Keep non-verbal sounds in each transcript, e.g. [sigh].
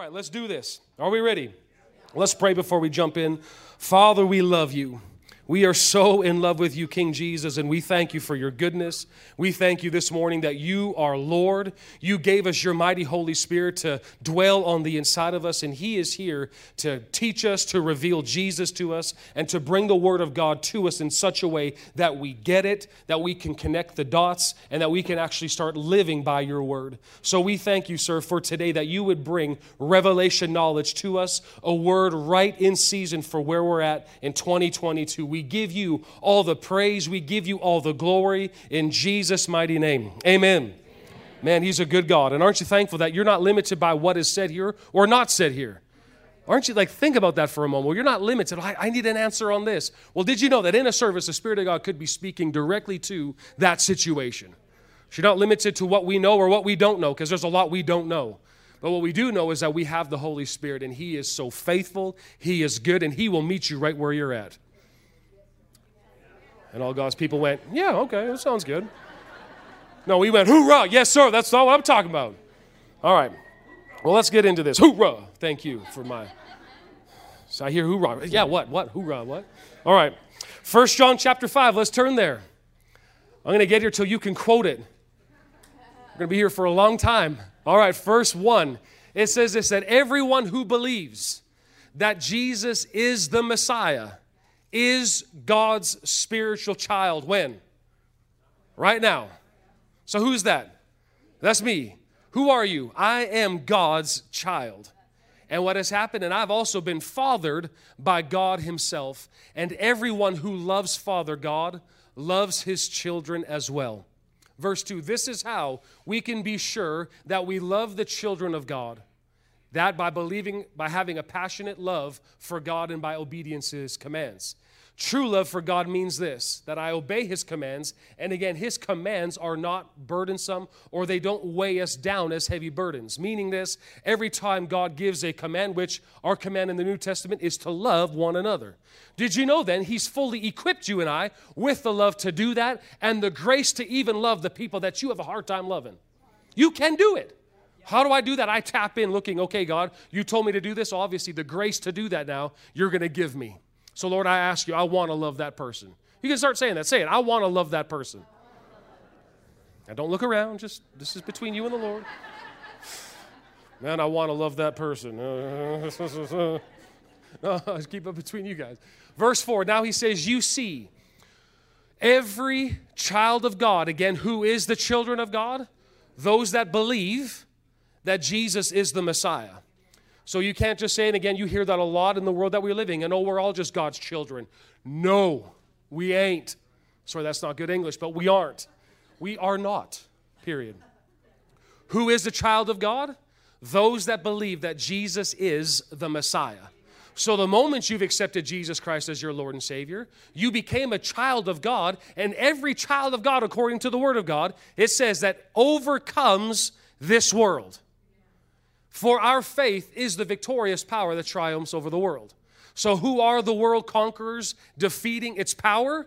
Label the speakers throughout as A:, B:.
A: right, let's do this. Are we ready? Let's pray before we jump in. Father, we love you. We are so in love with you, King Jesus, and we thank you for your goodness. We thank you this morning that you are Lord. You gave us your mighty Holy Spirit to dwell on the inside of us, and He is here to teach us, to reveal Jesus to us, and to bring the Word of God to us in such a way that we get it, that we can connect the dots, and that we can actually start living by your Word. So we thank you, sir, for today that you would bring revelation knowledge to us, a word right in season for where we're at in 2022. We we give you all the praise. We give you all the glory in Jesus' mighty name. Amen. Man, He's a good God. And aren't you thankful that you're not limited by what is said here or not said here? Aren't you like, think about that for a moment? Well, you're not limited. I, I, need an answer on this. Well, did you know that in a service, the Spirit of God could be speaking directly to that situation? You're not limited to what we know or what we don't know, because there's a lot we don't know. But what we do know is that we have the Holy Spirit, and He is so faithful, He is good, and He will meet you right where you're at. And all God's people went, Yeah, okay, that sounds good. No, we went, Hoorah! Yes, sir, that's not what I'm talking about. All right. Well, let's get into this. Hoorah! Thank you for my. So I hear hoorah. Yeah, what? What? Hoorah, what? All right. First John chapter 5, let's turn there. I'm going to get here till you can quote it. We're going to be here for a long time. All right, verse 1. It says this that everyone who believes that Jesus is the Messiah is God's spiritual child when? Right now. So who's that? That's me. Who are you? I am God's child. And what has happened, and I've also been fathered by God Himself. And everyone who loves Father God loves His children as well. Verse 2 This is how we can be sure that we love the children of God. That by believing, by having a passionate love for God and by obedience to His commands. True love for God means this that I obey His commands. And again, His commands are not burdensome or they don't weigh us down as heavy burdens. Meaning this, every time God gives a command, which our command in the New Testament is to love one another. Did you know then He's fully equipped you and I with the love to do that and the grace to even love the people that you have a hard time loving? You can do it. How do I do that? I tap in looking, okay, God, you told me to do this. Obviously, the grace to do that now, you're going to give me. So, Lord, I ask you, I want to love that person. You can start saying that. Say it. I want to love that person. Now, don't look around. Just this is between you and the Lord. [sighs] Man, I want to love that person. [laughs] no, just keep it between you guys. Verse 4 now he says, You see, every child of God, again, who is the children of God? Those that believe that Jesus is the Messiah. So you can't just say, and again, you hear that a lot in the world that we're living, and oh, we're all just God's children. No, we ain't. Sorry, that's not good English, but we aren't. We are not, period. Who is the child of God? Those that believe that Jesus is the Messiah. So, the moment you've accepted Jesus Christ as your Lord and Savior, you became a child of God, and every child of God, according to the Word of God, it says that overcomes this world. For our faith is the victorious power that triumphs over the world. So, who are the world conquerors defeating its power?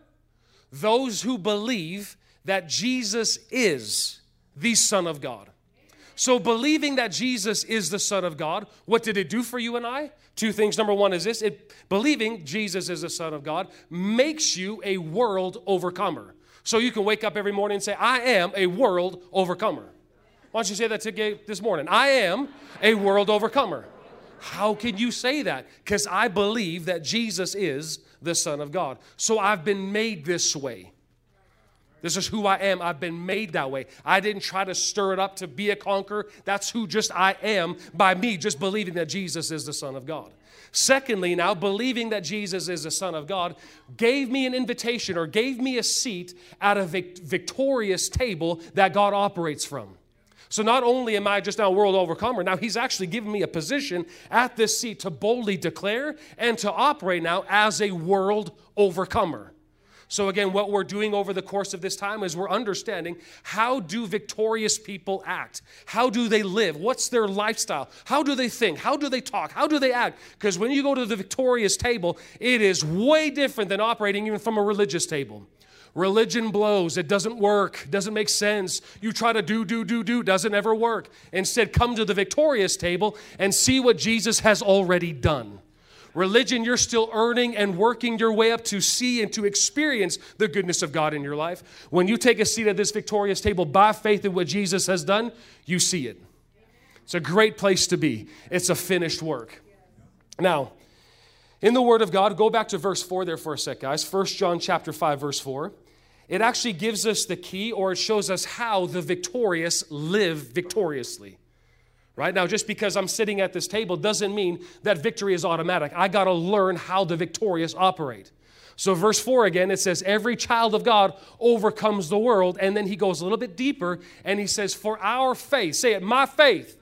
A: Those who believe that Jesus is the Son of God. So, believing that Jesus is the Son of God, what did it do for you and I? Two things. Number one is this it, believing Jesus is the Son of God makes you a world overcomer. So, you can wake up every morning and say, I am a world overcomer. Why don't you say that to this morning? I am a world overcomer. How can you say that? Because I believe that Jesus is the Son of God. So I've been made this way. This is who I am. I've been made that way. I didn't try to stir it up to be a conqueror. That's who just I am by me just believing that Jesus is the Son of God. Secondly, now believing that Jesus is the Son of God gave me an invitation or gave me a seat at a victorious table that God operates from. So not only am I just now a world overcomer, now he's actually given me a position at this seat to boldly declare and to operate now as a world overcomer. So again, what we're doing over the course of this time is we're understanding how do victorious people act? How do they live? What's their lifestyle? How do they think? How do they talk? How do they act? Because when you go to the victorious table, it is way different than operating even from a religious table. Religion blows. It doesn't work. Doesn't make sense. You try to do, do, do, do. Doesn't ever work. Instead, come to the victorious table and see what Jesus has already done. Religion, you're still earning and working your way up to see and to experience the goodness of God in your life. When you take a seat at this victorious table by faith in what Jesus has done, you see it. It's a great place to be. It's a finished work. Now, in the Word of God, go back to verse 4 there for a sec, guys. 1 John chapter 5, verse 4. It actually gives us the key, or it shows us how the victorious live victoriously. Right now, just because I'm sitting at this table doesn't mean that victory is automatic. I got to learn how the victorious operate. So, verse 4 again, it says, Every child of God overcomes the world. And then he goes a little bit deeper and he says, For our faith, say it, my faith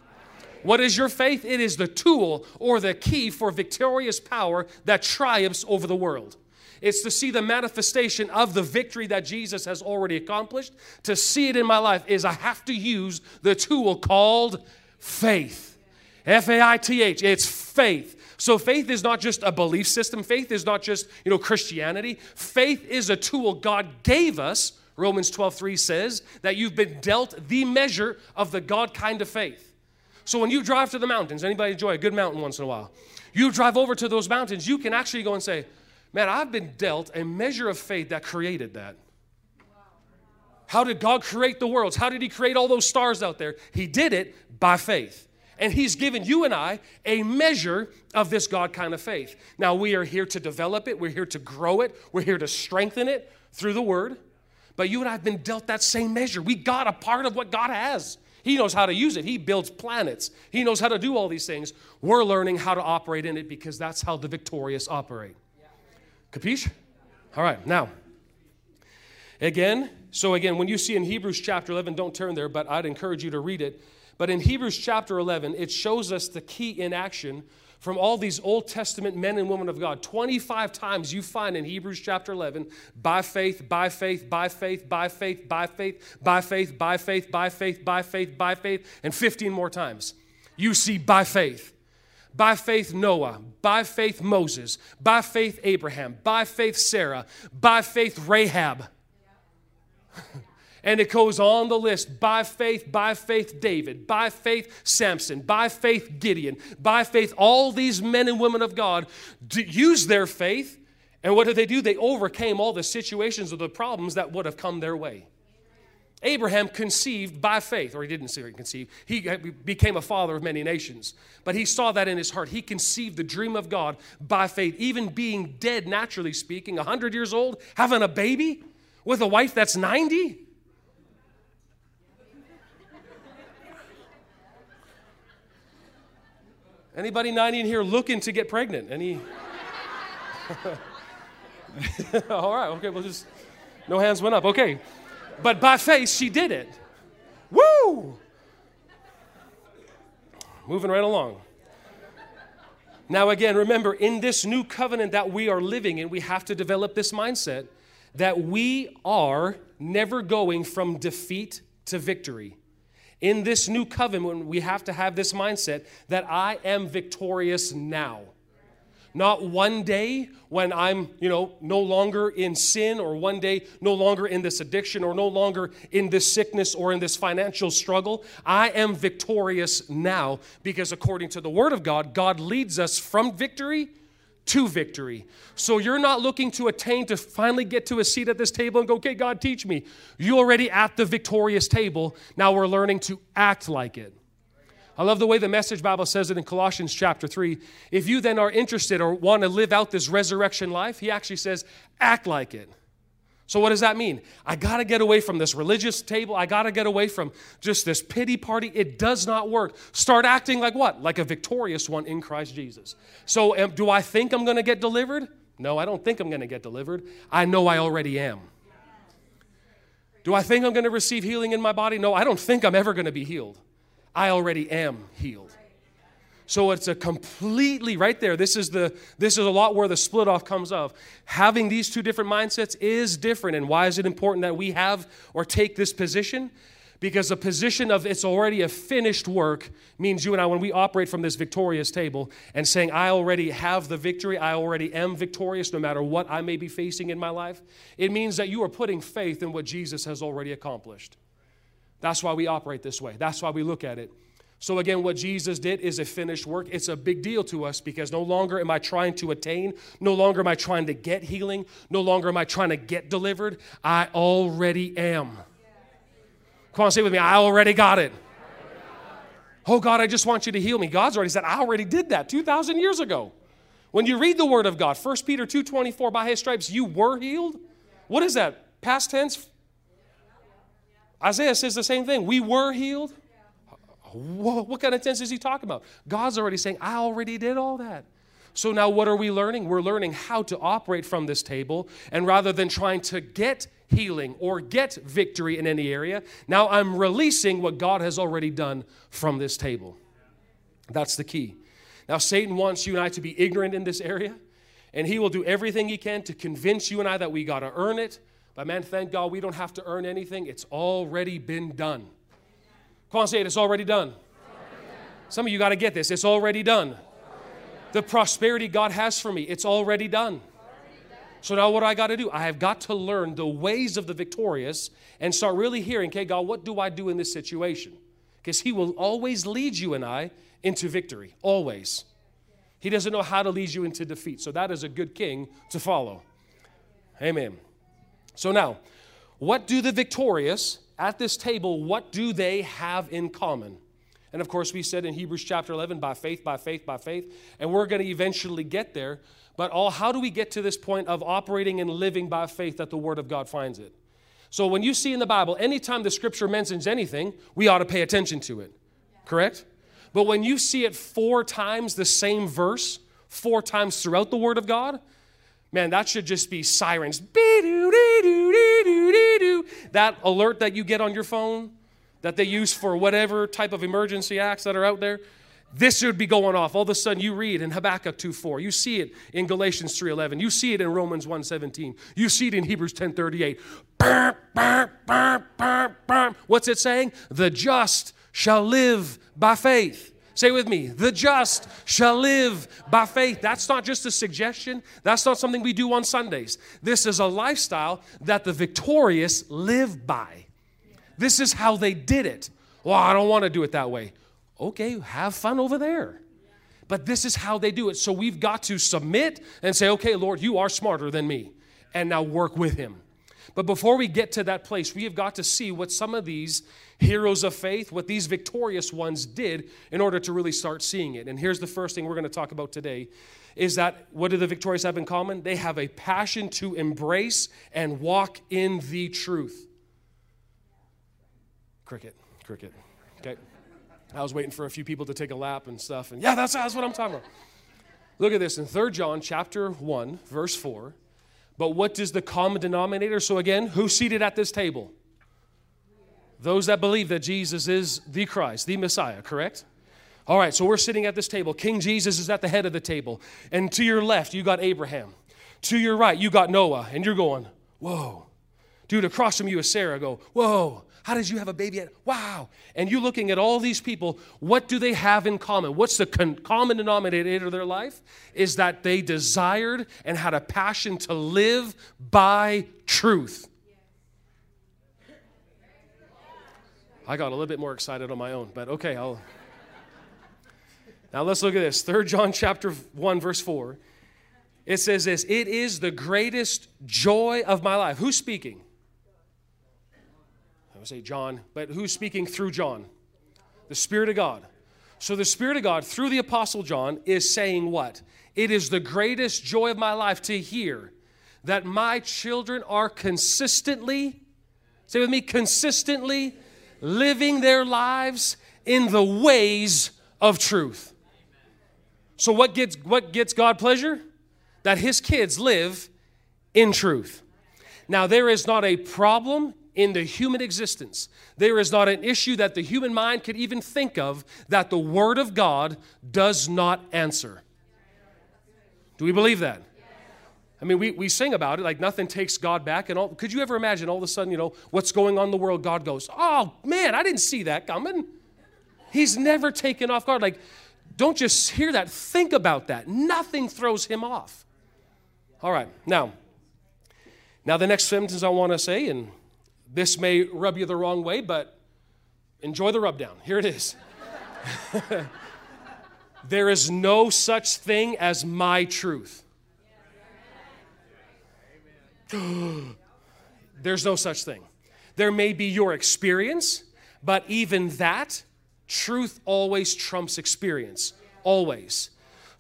A: what is your faith? It is the tool or the key for victorious power that triumphs over the world. It's to see the manifestation of the victory that Jesus has already accomplished. To see it in my life is I have to use the tool called faith. F A I T H. It's faith. So faith is not just a belief system. Faith is not just, you know, Christianity. Faith is a tool God gave us. Romans 12:3 says that you've been dealt the measure of the God kind of faith. So when you drive to the mountains, anybody enjoy a good mountain once in a while? You drive over to those mountains, you can actually go and say, Man, I've been dealt a measure of faith that created that. How did God create the worlds? How did He create all those stars out there? He did it by faith. And He's given you and I a measure of this God kind of faith. Now, we are here to develop it, we're here to grow it, we're here to strengthen it through the Word. But you and I have been dealt that same measure. We got a part of what God has. He knows how to use it. He builds planets. He knows how to do all these things. We're learning how to operate in it because that's how the victorious operate. Capiche? All right, now, again, so again, when you see in Hebrews chapter 11, don't turn there, but I'd encourage you to read it. But in Hebrews chapter 11, it shows us the key in action from all these Old Testament men and women of God. 25 times you find in Hebrews chapter 11, by faith, by faith, by faith, by faith, by faith, by faith, by faith, by faith, by faith, by faith, and 15 more times. You see by faith. By faith, Noah. By faith, Moses. By faith, Abraham. By faith, Sarah. By faith, Rahab. [laughs] And it goes on the list by faith, by faith, David, by faith, Samson, by faith, Gideon, by faith, all these men and women of God use their faith. And what did they do? They overcame all the situations or the problems that would have come their way. Abraham conceived by faith, or he didn't conceive, he became a father of many nations. But he saw that in his heart. He conceived the dream of God by faith, even being dead, naturally speaking, 100 years old, having a baby with a wife that's 90. Anybody 90 in here looking to get pregnant? Any? [laughs] All right, okay, well, just no hands went up. Okay. But by faith, she did it. Woo! Moving right along. Now, again, remember, in this new covenant that we are living in, we have to develop this mindset that we are never going from defeat to victory in this new covenant, we have to have this mindset that I am victorious now. Not one day when I'm, you know, no longer in sin or one day no longer in this addiction or no longer in this sickness or in this financial struggle. I am victorious now because according to the word of God, God leads us from victory to victory. So you're not looking to attain to finally get to a seat at this table and go, okay, God, teach me. You're already at the victorious table. Now we're learning to act like it. I love the way the Message Bible says it in Colossians chapter 3. If you then are interested or want to live out this resurrection life, he actually says, act like it. So, what does that mean? I got to get away from this religious table. I got to get away from just this pity party. It does not work. Start acting like what? Like a victorious one in Christ Jesus. So, um, do I think I'm going to get delivered? No, I don't think I'm going to get delivered. I know I already am. Do I think I'm going to receive healing in my body? No, I don't think I'm ever going to be healed. I already am healed. So it's a completely right there. This is the this is a lot where the split off comes of. Having these two different mindsets is different. And why is it important that we have or take this position? Because a position of it's already a finished work means you and I, when we operate from this victorious table and saying, I already have the victory, I already am victorious no matter what I may be facing in my life, it means that you are putting faith in what Jesus has already accomplished. That's why we operate this way. That's why we look at it. So, again, what Jesus did is a finished work. It's a big deal to us because no longer am I trying to attain, no longer am I trying to get healing, no longer am I trying to get delivered. I already am. Come on, say with me, I already got it. Oh, God, I just want you to heal me. God's already said, I already did that 2,000 years ago. When you read the word of God, 1 Peter 2.24, by his stripes you were healed. What is that? Past tense? Isaiah says the same thing. We were healed. Whoa, what kind of tense is he talking about? God's already saying, I already did all that. So now what are we learning? We're learning how to operate from this table. And rather than trying to get healing or get victory in any area. Now I'm releasing what God has already done from this table. That's the key. Now, Satan wants you and I to be ignorant in this area, and he will do everything he can to convince you and I that we got to earn it. But man, thank God we don't have to earn anything. It's already been done. Come on, say it. It's already done. Already done. Some of you got to get this. It's already done. Already done. The prosperity God has for me, it's already done. So now what I got to do? I have got to learn the ways of the victorious and start really hearing, okay, God, what do I do in this situation? Because He will always lead you and I into victory, always. He doesn't know how to lead you into defeat. So that is a good king to follow. Amen. So now, what do the victorious at this table, what do they have in common? And of course, we said in Hebrews chapter 11, by faith, by faith, by faith. And we're going to eventually get there. But all, how do we get to this point of operating and living by faith that the Word of God finds it? So when you see in the Bible, anytime the Scripture mentions anything, we ought to pay attention to it. Correct? But when you see it four times, the same verse, four times throughout the Word of God, man, that should just be sirens. That alert that you get on your phone that they use for whatever type of emergency acts that are out there, this should be going off. All of a sudden, you read in Habakkuk 2.4. You see it in Galatians 3.11. You see it in Romans 1.17. You see it in Hebrews 10.38. What's it saying? The just shall live by faith. Say with me, the just shall live by faith. That's not just a suggestion. That's not something we do on Sundays. This is a lifestyle that the victorious live by. This is how they did it. Well, I don't want to do it that way. Okay, have fun over there. But this is how they do it. So we've got to submit and say, okay, Lord, you are smarter than me. And now work with him. But before we get to that place, we have got to see what some of these heroes of faith, what these victorious ones did in order to really start seeing it. And here's the first thing we're going to talk about today is that what do the victorious have in common? They have a passion to embrace and walk in the truth. Cricket, cricket. Okay. I was waiting for a few people to take a lap and stuff. And yeah, that's, that's what I'm talking about. Look at this in 3 John chapter 1, verse 4. But what is the common denominator? So again, who's seated at this table? Those that believe that Jesus is the Christ, the Messiah, correct? All right, so we're sitting at this table. King Jesus is at the head of the table. And to your left, you got Abraham. To your right, you got Noah. And you're going, whoa. Dude, across from you is Sarah. Go, whoa. How did you have a baby? At, wow. And you're looking at all these people. What do they have in common? What's the con- common denominator of their life? Is that they desired and had a passion to live by truth. I got a little bit more excited on my own, but okay, I'll. Now let's look at this. 3 John chapter 1 verse 4. It says this, "It is the greatest joy of my life." Who's speaking? Would say John, but who's speaking through John? The Spirit of God. So the Spirit of God, through the Apostle John, is saying what? It is the greatest joy of my life to hear that my children are consistently, say with me, consistently living their lives in the ways of truth. So what gets what gets God pleasure? That his kids live in truth. Now there is not a problem in the human existence. There is not an issue that the human mind could even think of that the Word of God does not answer. Do we believe that? I mean, we, we sing about it like nothing takes God back. And all, could you ever imagine all of a sudden, you know, what's going on in the world? God goes, oh man, I didn't see that coming. He's never taken off guard. Like, don't just hear that, think about that. Nothing throws him off. All right, now, now the next sentence I want to say, and this may rub you the wrong way, but enjoy the rubdown. Here it is. [laughs] there is no such thing as my truth. [gasps] There's no such thing. There may be your experience, but even that, truth always trumps experience. Always.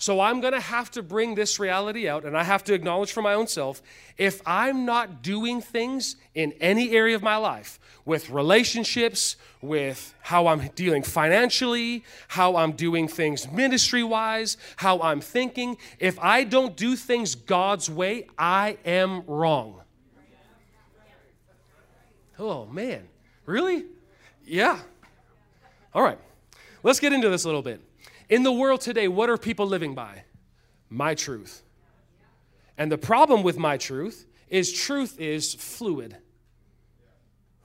A: So I'm going to have to bring this reality out, and I have to acknowledge for my own self if I'm not doing things in any area of my life, with relationships, with how I'm dealing financially, how I'm doing things ministry wise, how I'm thinking, if I don't do things God's way, I am wrong. Oh, man. Really? Yeah. All right. Let's get into this a little bit. In the world today, what are people living by? My truth. And the problem with my truth is truth is fluid.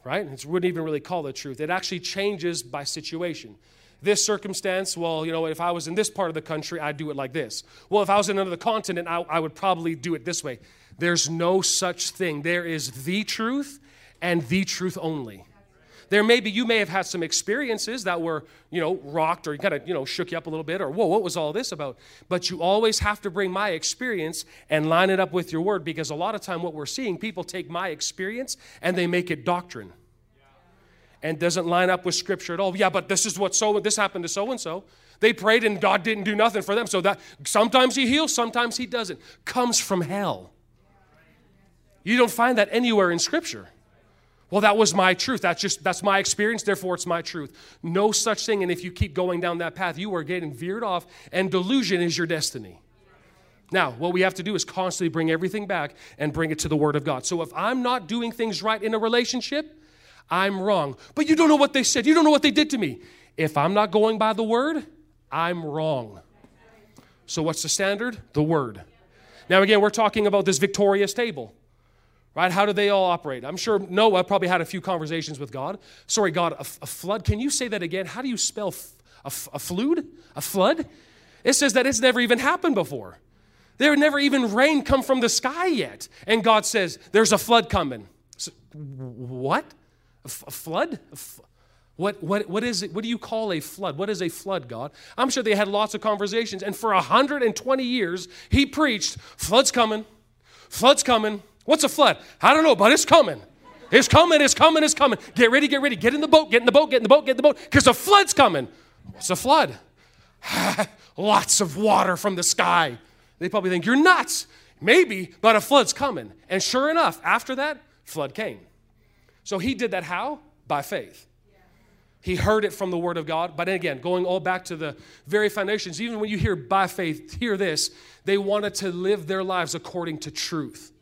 A: Right? It wouldn't even really call it truth. It actually changes by situation. This circumstance, well, you know, if I was in this part of the country, I'd do it like this. Well, if I was in another continent, I, I would probably do it this way. There's no such thing. There is the truth and the truth only. There may be, you may have had some experiences that were, you know, rocked or kind of, you know, shook you up a little bit or, whoa, what was all this about? But you always have to bring my experience and line it up with your word because a lot of time what we're seeing, people take my experience and they make it doctrine and doesn't line up with scripture at all. Yeah, but this is what so, this happened to so and so. They prayed and God didn't do nothing for them. So that sometimes he heals, sometimes he doesn't. Comes from hell. You don't find that anywhere in scripture. Well, that was my truth. That's just that's my experience, therefore it's my truth. No such thing. And if you keep going down that path, you are getting veered off, and delusion is your destiny. Now, what we have to do is constantly bring everything back and bring it to the Word of God. So if I'm not doing things right in a relationship, I'm wrong. But you don't know what they said. You don't know what they did to me. If I'm not going by the Word, I'm wrong. So what's the standard? The Word. Now, again, we're talking about this victorious table right? How do they all operate? I'm sure Noah probably had a few conversations with God. Sorry, God, a, a flood. Can you say that again? How do you spell f- a, f- a flood? A flood? It says that it's never even happened before. There had never even rain come from the sky yet. And God says, there's a flood coming. So, what? A, f- a flood? A f- what, what, what is it? What do you call a flood? What is a flood, God? I'm sure they had lots of conversations. And for 120 years, he preached, flood's coming, flood's coming, What's a flood? I don't know, but it's coming. It's coming, it's coming, it's coming. Get ready, get ready. Get in the boat, get in the boat, get in the boat, get in the boat, because a flood's coming. What's a flood? [laughs] Lots of water from the sky. They probably think you're nuts. Maybe, but a flood's coming. And sure enough, after that, flood came. So he did that how? By faith. He heard it from the Word of God. But again, going all back to the very foundations, even when you hear by faith, hear this, they wanted to live their lives according to truth.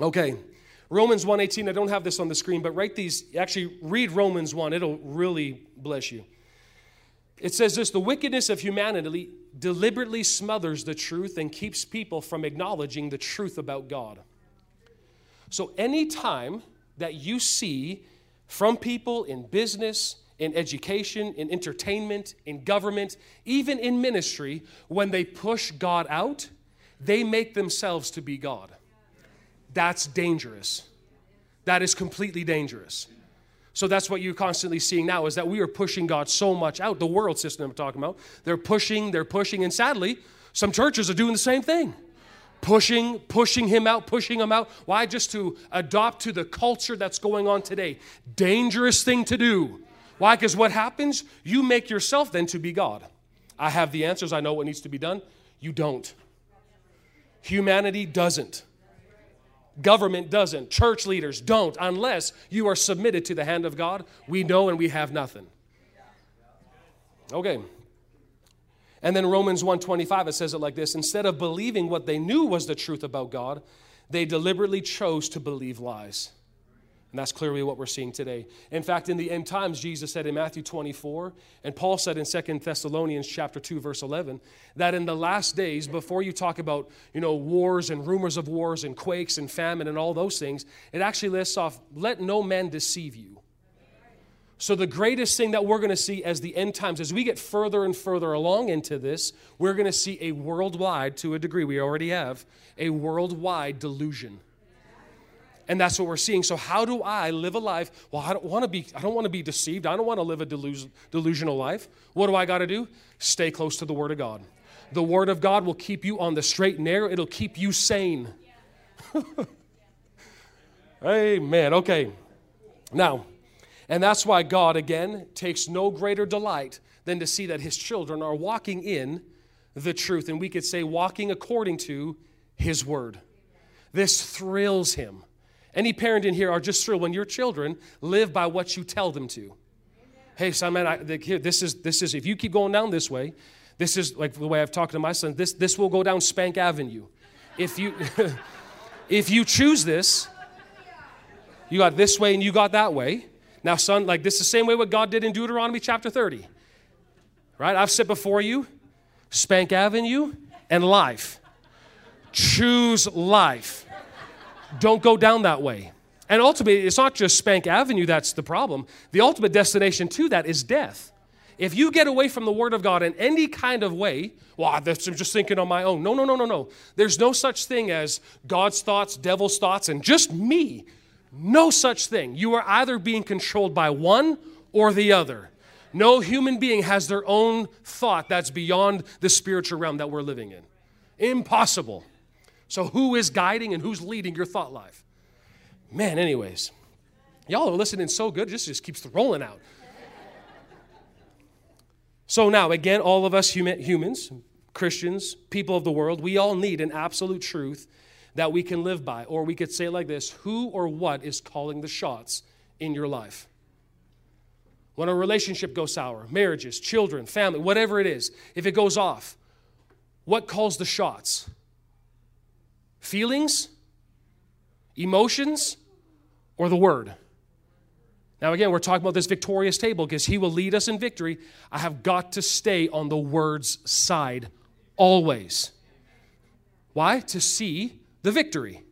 A: Okay. Romans 1:18, I don't have this on the screen, but write these, actually read Romans 1. It'll really bless you. It says this, the wickedness of humanity deliberately smothers the truth and keeps people from acknowledging the truth about God. So anytime that you see from people in business, in education, in entertainment, in government, even in ministry, when they push God out, they make themselves to be God. That's dangerous. That is completely dangerous. So that's what you're constantly seeing now is that we are pushing God so much out. The world system I'm talking about. They're pushing, they're pushing, and sadly, some churches are doing the same thing. Pushing, pushing him out, pushing him out. Why? Just to adopt to the culture that's going on today. Dangerous thing to do. Why? Because what happens? You make yourself then to be God. I have the answers, I know what needs to be done. You don't. Humanity doesn't. Government doesn't. Church leaders don't unless you are submitted to the hand of God. We know and we have nothing. Okay. And then Romans 1:25 it says it like this, instead of believing what they knew was the truth about God, they deliberately chose to believe lies. And that's clearly what we're seeing today. In fact, in the end times, Jesus said in Matthew 24, and Paul said in 2 Thessalonians chapter 2, verse 11, that in the last days, before you talk about, you know, wars and rumors of wars and quakes and famine and all those things, it actually lists off, let no man deceive you. So, the greatest thing that we're going to see as the end times, as we get further and further along into this, we're going to see a worldwide, to a degree we already have, a worldwide delusion and that's what we're seeing. So how do i live a life? Well i don't want to be i don't want to be deceived. I don't want to live a delus- delusional life. What do i got to do? Stay close to the word of god. The word of god will keep you on the straight and narrow. It'll keep you sane. [laughs] Amen. Okay. Now and that's why god again takes no greater delight than to see that his children are walking in the truth. And we could say walking according to his word. This thrills him any parent in here are just thrilled when your children live by what you tell them to. Hey, son, man, I, this is this is if you keep going down this way, this is like the way I've talked to my son. This this will go down Spank Avenue. If you [laughs] if you choose this, you got this way and you got that way. Now, son, like this is the same way what God did in Deuteronomy chapter 30. Right? I've set before you Spank Avenue and life. Choose life. Don't go down that way. And ultimately, it's not just Spank Avenue that's the problem. The ultimate destination to that is death. If you get away from the Word of God in any kind of way, well, I'm just thinking on my own. No, no, no, no, no. There's no such thing as God's thoughts, devil's thoughts, and just me. No such thing. You are either being controlled by one or the other. No human being has their own thought that's beyond the spiritual realm that we're living in. Impossible. So, who is guiding and who's leading your thought life? Man, anyways, y'all are listening so good, this just keeps rolling out. So, now, again, all of us human, humans, Christians, people of the world, we all need an absolute truth that we can live by. Or we could say it like this Who or what is calling the shots in your life? When a relationship goes sour, marriages, children, family, whatever it is, if it goes off, what calls the shots? Feelings, emotions, or the word? Now, again, we're talking about this victorious table because he will lead us in victory. I have got to stay on the word's side always. Why? To see the victory.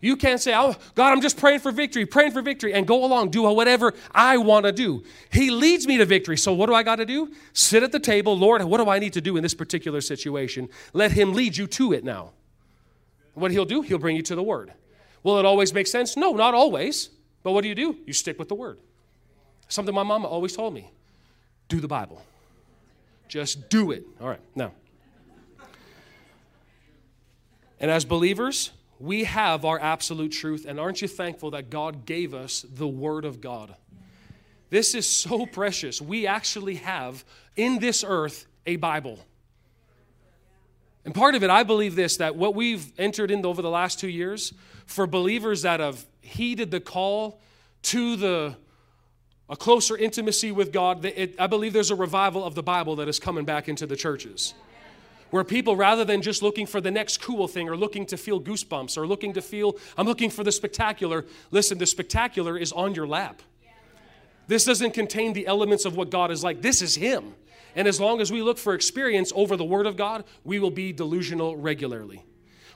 A: You can't say, Oh, God, I'm just praying for victory, praying for victory, and go along, do whatever I want to do. He leads me to victory. So, what do I got to do? Sit at the table. Lord, what do I need to do in this particular situation? Let Him lead you to it now. What he'll do, he'll bring you to the word. Will it always make sense? No, not always. But what do you do? You stick with the word. Something my mama always told me do the Bible. Just do it. All right, now. And as believers, we have our absolute truth. And aren't you thankful that God gave us the Word of God? This is so precious. We actually have in this earth a Bible. And part of it, I believe this that what we've entered into over the last two years, for believers that have heeded the call to the a closer intimacy with God, it, I believe there's a revival of the Bible that is coming back into the churches. Where people, rather than just looking for the next cool thing or looking to feel goosebumps or looking to feel, I'm looking for the spectacular, listen, the spectacular is on your lap. This doesn't contain the elements of what God is like. This is Him. And as long as we look for experience over the Word of God, we will be delusional regularly.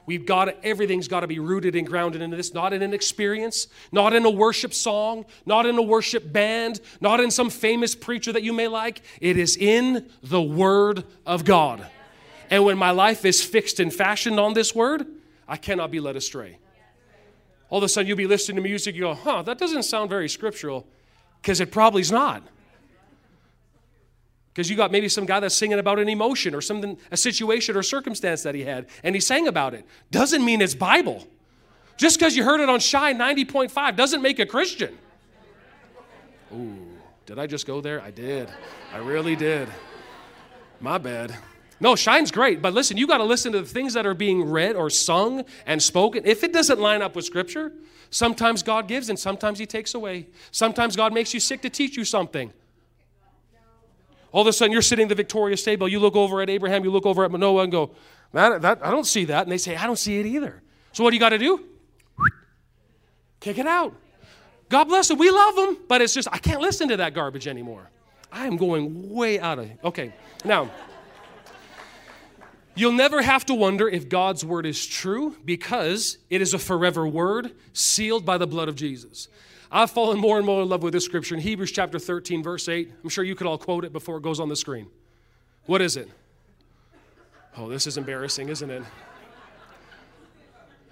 A: We've got to, everything's got to be rooted and grounded in this, not in an experience, not in a worship song, not in a worship band, not in some famous preacher that you may like. It is in the Word of God. And when my life is fixed and fashioned on this Word, I cannot be led astray. All of a sudden, you'll be listening to music, you go, huh, that doesn't sound very scriptural, because it probably is not. Because you got maybe some guy that's singing about an emotion or something, a situation or circumstance that he had, and he sang about it. Doesn't mean it's Bible. Just because you heard it on Shine 90.5 doesn't make a Christian. Ooh, did I just go there? I did. I really did. My bad. No, Shine's great, but listen, you got to listen to the things that are being read or sung and spoken. If it doesn't line up with Scripture, sometimes God gives and sometimes He takes away. Sometimes God makes you sick to teach you something. All of a sudden, you're sitting at the victorious table. You look over at Abraham, you look over at Manoah, and go, Man, that, I don't see that. And they say, I don't see it either. So, what do you got to do? Kick it out. God bless them. We love them, but it's just, I can't listen to that garbage anymore. I am going way out of Okay, now, you'll never have to wonder if God's word is true because it is a forever word sealed by the blood of Jesus. I've fallen more and more in love with this scripture in Hebrews chapter 13, verse 8. I'm sure you could all quote it before it goes on the screen. What is it? Oh, this is embarrassing, isn't it?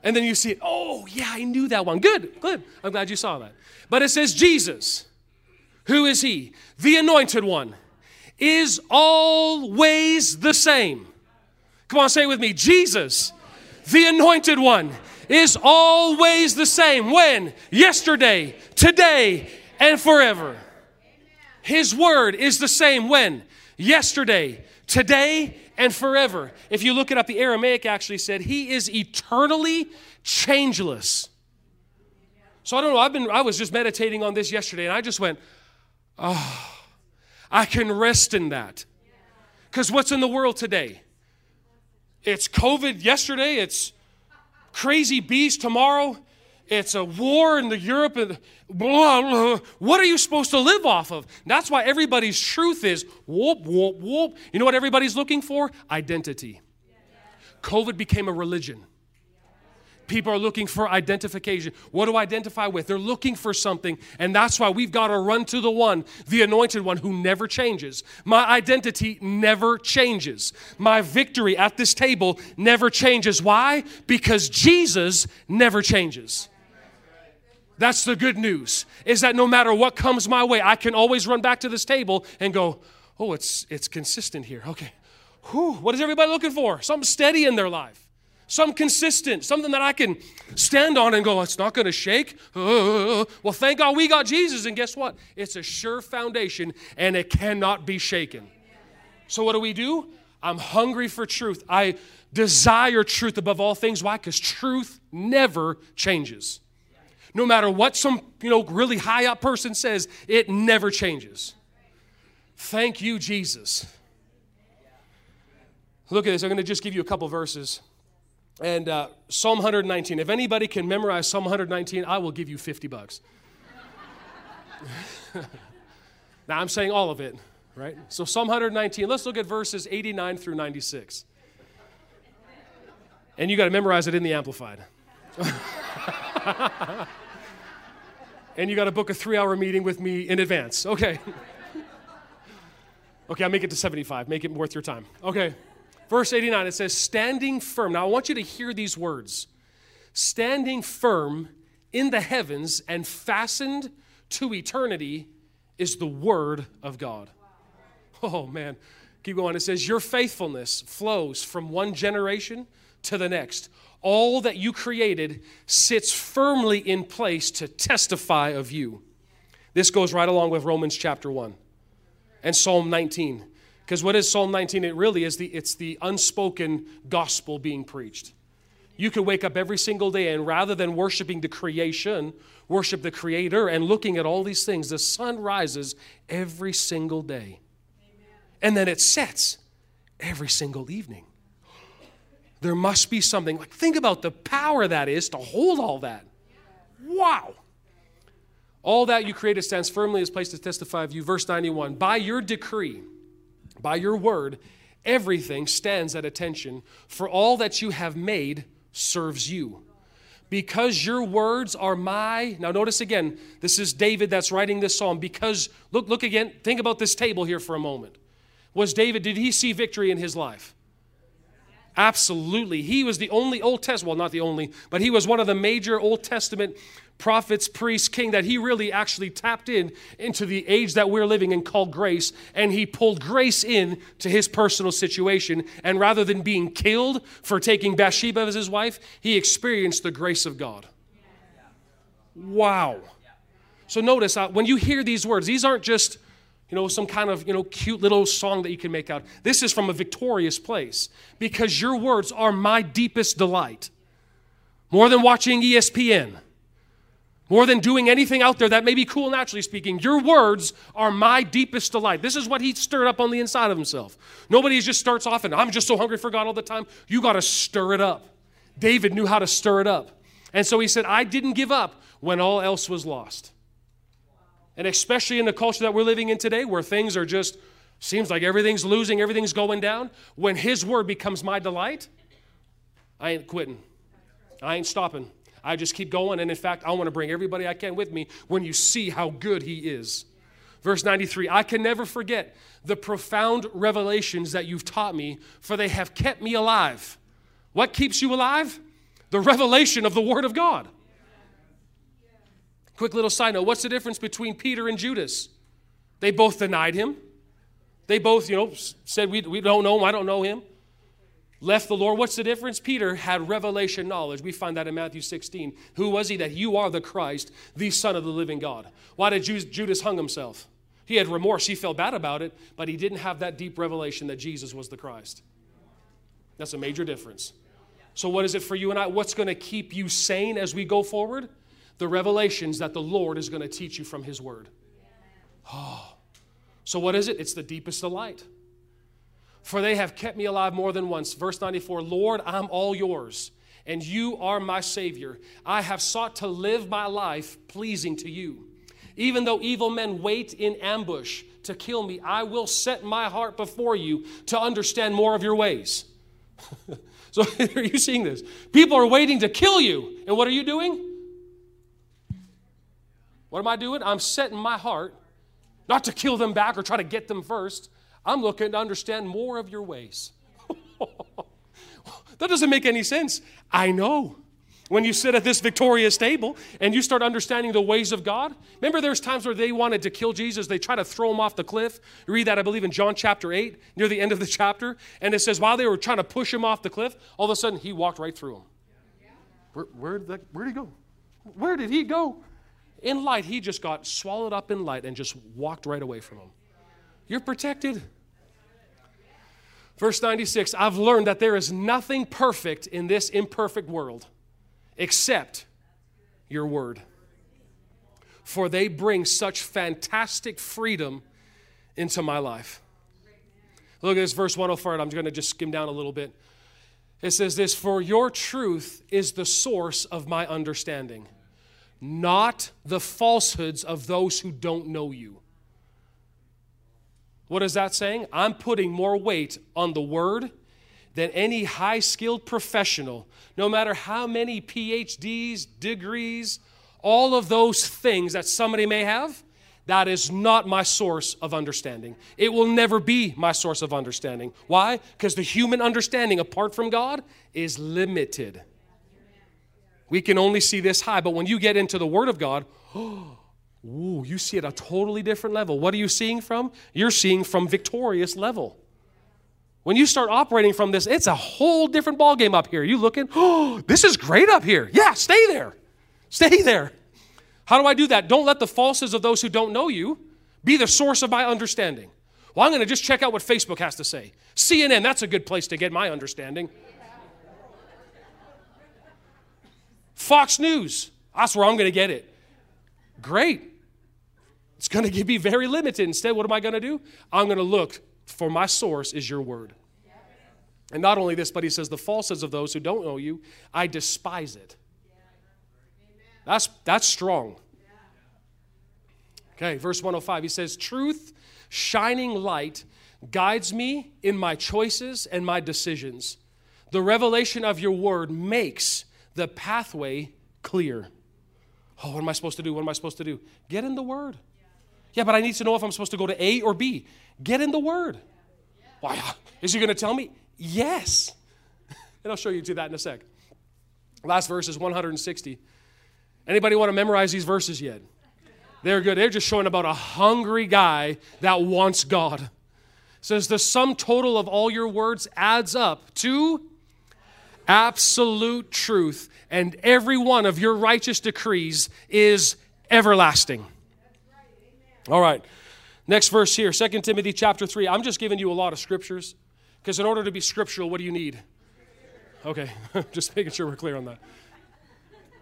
A: And then you see it. Oh, yeah, I knew that one. Good, good. I'm glad you saw that. But it says Jesus. Who is he? The anointed one is always the same. Come on, say it with me. Jesus, the anointed one, is always the same. When? Yesterday, today, and forever. His word is the same when? Yesterday, today, and forever. If you look it up, the Aramaic actually said, He is eternally changeless. So I don't know, I've been I was just meditating on this yesterday and I just went, oh, I can rest in that. Because what's in the world today? It's COVID yesterday, it's crazy beast tomorrow, it's a war in the Europe and blah, blah. What are you supposed to live off of? That's why everybody's truth is whoop, whoop, whoop. You know what everybody's looking for? Identity. COVID became a religion. People are looking for identification. What do I identify with? They're looking for something, and that's why we've got to run to the one, the anointed one who never changes. My identity never changes. My victory at this table never changes. Why? Because Jesus never changes. That's the good news. Is that no matter what comes my way, I can always run back to this table and go, "Oh, it's it's consistent here." Okay. Whew, what is everybody looking for? Something steady in their life. Something consistent, something that I can stand on and go, it's not going to shake. Uh, well, thank God we got Jesus. And guess what? It's a sure foundation and it cannot be shaken. So, what do we do? I'm hungry for truth. I desire truth above all things. Why? Because truth never changes. No matter what some, you know, really high up person says, it never changes. Thank you, Jesus. Look at this. I'm going to just give you a couple verses. And uh, Psalm 119. If anybody can memorize Psalm 119, I will give you 50 bucks. [laughs] now I'm saying all of it, right? So Psalm 119, let's look at verses 89 through 96. And you got to memorize it in the Amplified. [laughs] and you got to book a three hour meeting with me in advance. Okay. [laughs] okay, I'll make it to 75. Make it worth your time. Okay. Verse 89, it says, standing firm. Now I want you to hear these words standing firm in the heavens and fastened to eternity is the word of God. Oh man, keep going. It says, Your faithfulness flows from one generation to the next all that you created sits firmly in place to testify of you. This goes right along with Romans chapter 1 and Psalm 19. Because what is Psalm 19? It really is the it's the unspoken gospel being preached. You could wake up every single day and rather than worshiping the creation, worship the creator and looking at all these things. The sun rises every single day. And then it sets every single evening. There must be something. Like, think about the power that is to hold all that. Wow. All that you created stands firmly as place to testify of you. Verse 91 By your decree, by your word, everything stands at attention, for all that you have made serves you. Because your words are my. Now, notice again, this is David that's writing this psalm. Because, look, look again, think about this table here for a moment. Was David, did he see victory in his life? Absolutely. He was the only Old Testament, well, not the only, but he was one of the major Old Testament prophets, priests, king that he really actually tapped in into the age that we're living in called grace. And he pulled grace in to his personal situation. And rather than being killed for taking Bathsheba as his wife, he experienced the grace of God. Wow. So notice uh, when you hear these words, these aren't just you know, some kind of, you know, cute little song that you can make out. This is from a victorious place because your words are my deepest delight. More than watching ESPN, more than doing anything out there that may be cool naturally speaking, your words are my deepest delight. This is what he stirred up on the inside of himself. Nobody just starts off and I'm just so hungry for God all the time. You got to stir it up. David knew how to stir it up. And so he said, I didn't give up when all else was lost. And especially in the culture that we're living in today, where things are just, seems like everything's losing, everything's going down, when His word becomes my delight, I ain't quitting. I ain't stopping. I just keep going. And in fact, I want to bring everybody I can with me when you see how good He is. Verse 93 I can never forget the profound revelations that you've taught me, for they have kept me alive. What keeps you alive? The revelation of the Word of God. Quick little side note what's the difference between Peter and Judas? They both denied him. They both, you know, said, We, we don't know him, I don't know him. Left the Lord. What's the difference? Peter had revelation knowledge. We find that in Matthew 16. Who was he? That you are the Christ, the Son of the living God. Why did Judas hung himself? He had remorse. He felt bad about it, but he didn't have that deep revelation that Jesus was the Christ. That's a major difference. So, what is it for you and I? What's going to keep you sane as we go forward? The revelations that the Lord is going to teach you from His Word. Oh. So, what is it? It's the deepest delight. For they have kept me alive more than once. Verse 94 Lord, I'm all yours, and you are my Savior. I have sought to live my life pleasing to you. Even though evil men wait in ambush to kill me, I will set my heart before you to understand more of your ways. [laughs] so, [laughs] are you seeing this? People are waiting to kill you. And what are you doing? What am I doing? I'm setting my heart not to kill them back or try to get them first. I'm looking to understand more of your ways. [laughs] that doesn't make any sense. I know when you sit at this victorious table and you start understanding the ways of God. Remember, there's times where they wanted to kill Jesus, they try to throw him off the cliff. You read that, I believe, in John chapter 8, near the end of the chapter. And it says, while they were trying to push him off the cliff, all of a sudden he walked right through them. Where, where, did, that, where did he go? Where did he go? In light, he just got swallowed up in light and just walked right away from him. You're protected. Verse 96 I've learned that there is nothing perfect in this imperfect world except your word. For they bring such fantastic freedom into my life. Look at this verse 104, and I'm going to just skim down a little bit. It says this For your truth is the source of my understanding, not the falsehoods of those who don't know you. What is that saying? I'm putting more weight on the word than any high skilled professional, no matter how many PhDs, degrees, all of those things that somebody may have, that is not my source of understanding. It will never be my source of understanding. Why? Because the human understanding apart from God is limited. We can only see this high, but when you get into the Word of God, [gasps] oh, ooh, you see at a totally different level. What are you seeing from? You're seeing from victorious level. When you start operating from this, it's a whole different ballgame up here. You looking, oh, [gasps] this is great up here. Yeah, stay there. Stay there. How do I do that? Don't let the falses of those who don't know you be the source of my understanding. Well, I'm going to just check out what Facebook has to say. CNN, that's a good place to get my understanding. Fox News, that's where I'm going to get it. Great. It's going to be very limited. Instead, what am I going to do? I'm going to look for my source is your word. And not only this, but he says, the falsehoods of those who don't know you, I despise it. That's, that's strong. Okay, verse 105, he says, Truth, shining light, guides me in my choices and my decisions. The revelation of your word makes the pathway clear. Oh, what am I supposed to do? What am I supposed to do? Get in the word. Yeah, but I need to know if I'm supposed to go to A or B. Get in the Word. Why? Uh, is he going to tell me? Yes. [laughs] and I'll show you to that in a sec. Last verse is 160. Anybody want to memorize these verses yet? They're good. They're just showing about a hungry guy that wants God. It says the sum total of all your words adds up to absolute truth, and every one of your righteous decrees is everlasting. All right. Next verse here, 2 Timothy chapter 3. I'm just giving you a lot of scriptures because in order to be scriptural, what do you need? Okay, [laughs] just making sure we're clear on that.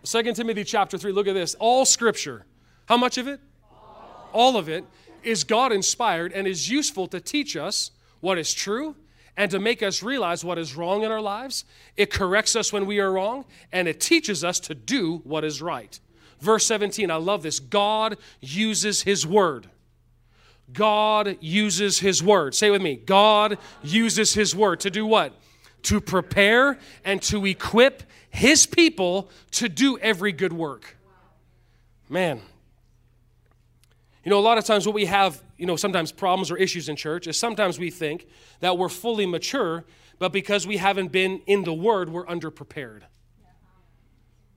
A: 2 Timothy chapter 3, look at this. All scripture, how much of it? All, All of it is God inspired and is useful to teach us what is true and to make us realize what is wrong in our lives. It corrects us when we are wrong and it teaches us to do what is right Verse 17, I love this. God uses his word. God uses his word. Say with me. God uses his word to do what? To prepare and to equip his people to do every good work. Man. You know, a lot of times what we have, you know, sometimes problems or issues in church is sometimes we think that we're fully mature, but because we haven't been in the word, we're underprepared.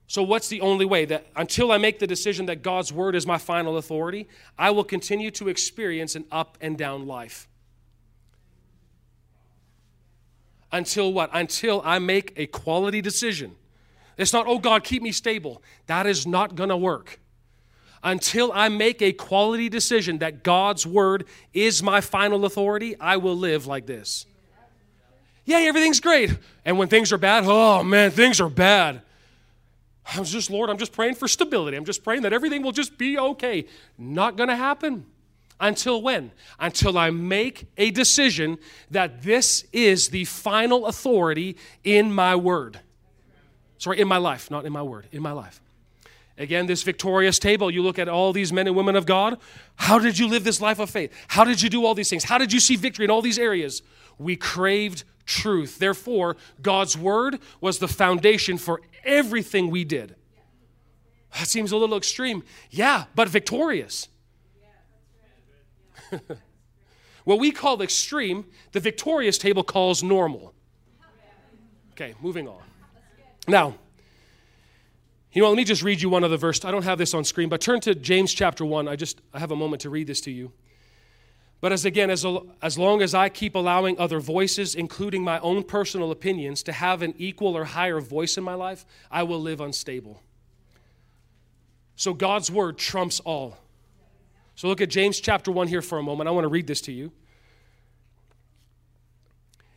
A: So, what's the only way? That until I make the decision that God's word is my final authority, I will continue to experience an up and down life. Until what? Until I make a quality decision. It's not, oh God, keep me stable. That is not going to work. Until I make a quality decision that God's word is my final authority, I will live like this. Yeah, everything's great. And when things are bad, oh man, things are bad. I was just, Lord, I'm just praying for stability. I'm just praying that everything will just be okay. Not going to happen. Until when? Until I make a decision that this is the final authority in my word. Sorry, in my life, not in my word, in my life. Again, this victorious table, you look at all these men and women of God. How did you live this life of faith? How did you do all these things? How did you see victory in all these areas? We craved truth. Therefore, God's word was the foundation for everything we did. That seems a little extreme. Yeah, but victorious. [laughs] what we call extreme, the victorious table calls normal. Okay, moving on. Now, you know, let me just read you one other verse. I don't have this on screen, but turn to James chapter 1. I just I have a moment to read this to you. But as again, as, as long as I keep allowing other voices, including my own personal opinions, to have an equal or higher voice in my life, I will live unstable. So God's word trumps all. So look at James chapter 1 here for a moment. I want to read this to you.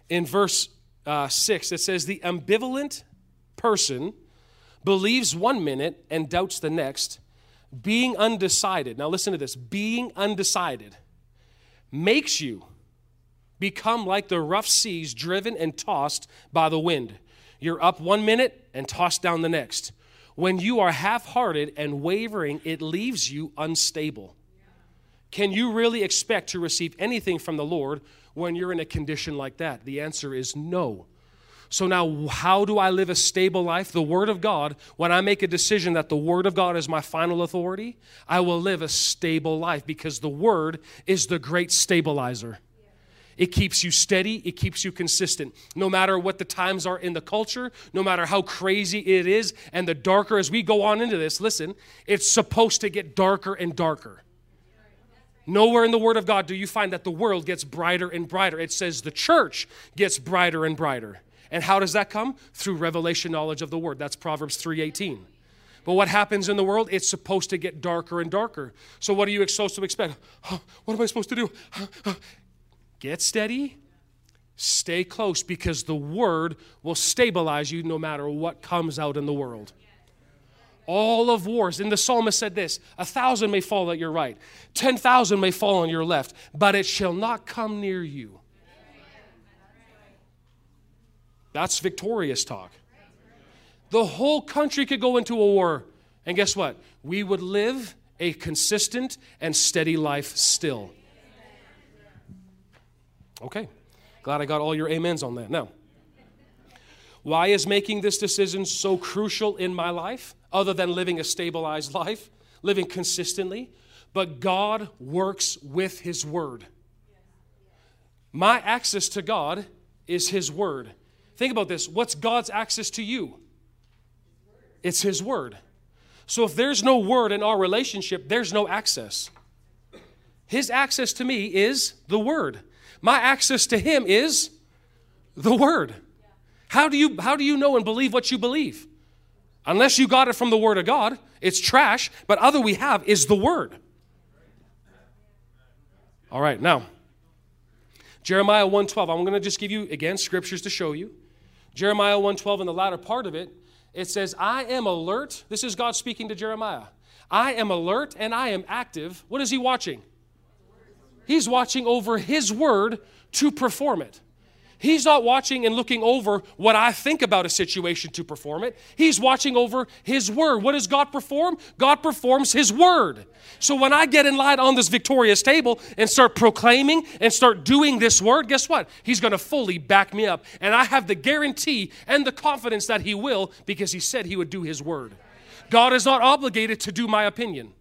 A: In verse uh, 6, it says, The ambivalent person believes one minute and doubts the next, being undecided. Now listen to this being undecided makes you become like the rough seas driven and tossed by the wind. You're up one minute and tossed down the next. When you are half hearted and wavering, it leaves you unstable. Can you really expect to receive anything from the Lord when you're in a condition like that? The answer is no. So now, how do I live a stable life? The Word of God, when I make a decision that the Word of God is my final authority, I will live a stable life because the Word is the great stabilizer. It keeps you steady, it keeps you consistent. No matter what the times are in the culture, no matter how crazy it is, and the darker as we go on into this, listen, it's supposed to get darker and darker. Nowhere in the Word of God do you find that the world gets brighter and brighter. It says the church gets brighter and brighter. And how does that come? Through revelation knowledge of the word. That's Proverbs 3:18. But what happens in the world? It's supposed to get darker and darker. So what are you supposed to expect? what am I supposed to do? get steady. Stay close because the word will stabilize you no matter what comes out in the world. All of wars. And the psalmist said this A thousand may fall at your right, 10,000 may fall on your left, but it shall not come near you. That's victorious talk. The whole country could go into a war, and guess what? We would live a consistent and steady life still. Okay, glad I got all your amens on that. Now, why is making this decision so crucial in my life, other than living a stabilized [laughs] life, living consistently? But God works with His Word. My access to God is His Word. Think about this. What's God's access to you? It's His Word. So if there's no Word in our relationship, there's no access. His access to me is the Word. My access to Him is the Word. How do you, how do you know and believe what you believe? Unless you got it from the Word of God, it's trash, but other we have is the Word. All right, now, Jeremiah 112. I'm going to just give you, again, scriptures to show you. Jeremiah 1:12 in the latter part of it, it says, "I am alert." This is God speaking to Jeremiah. I am alert and I am active. What is he watching? He's watching over his word to perform it. He's not watching and looking over what I think about a situation to perform it. He's watching over His Word. What does God perform? God performs His Word. So when I get in line on this victorious table and start proclaiming and start doing this Word, guess what? He's going to fully back me up. And I have the guarantee and the confidence that He will because He said He would do His Word. God is not obligated to do my opinion.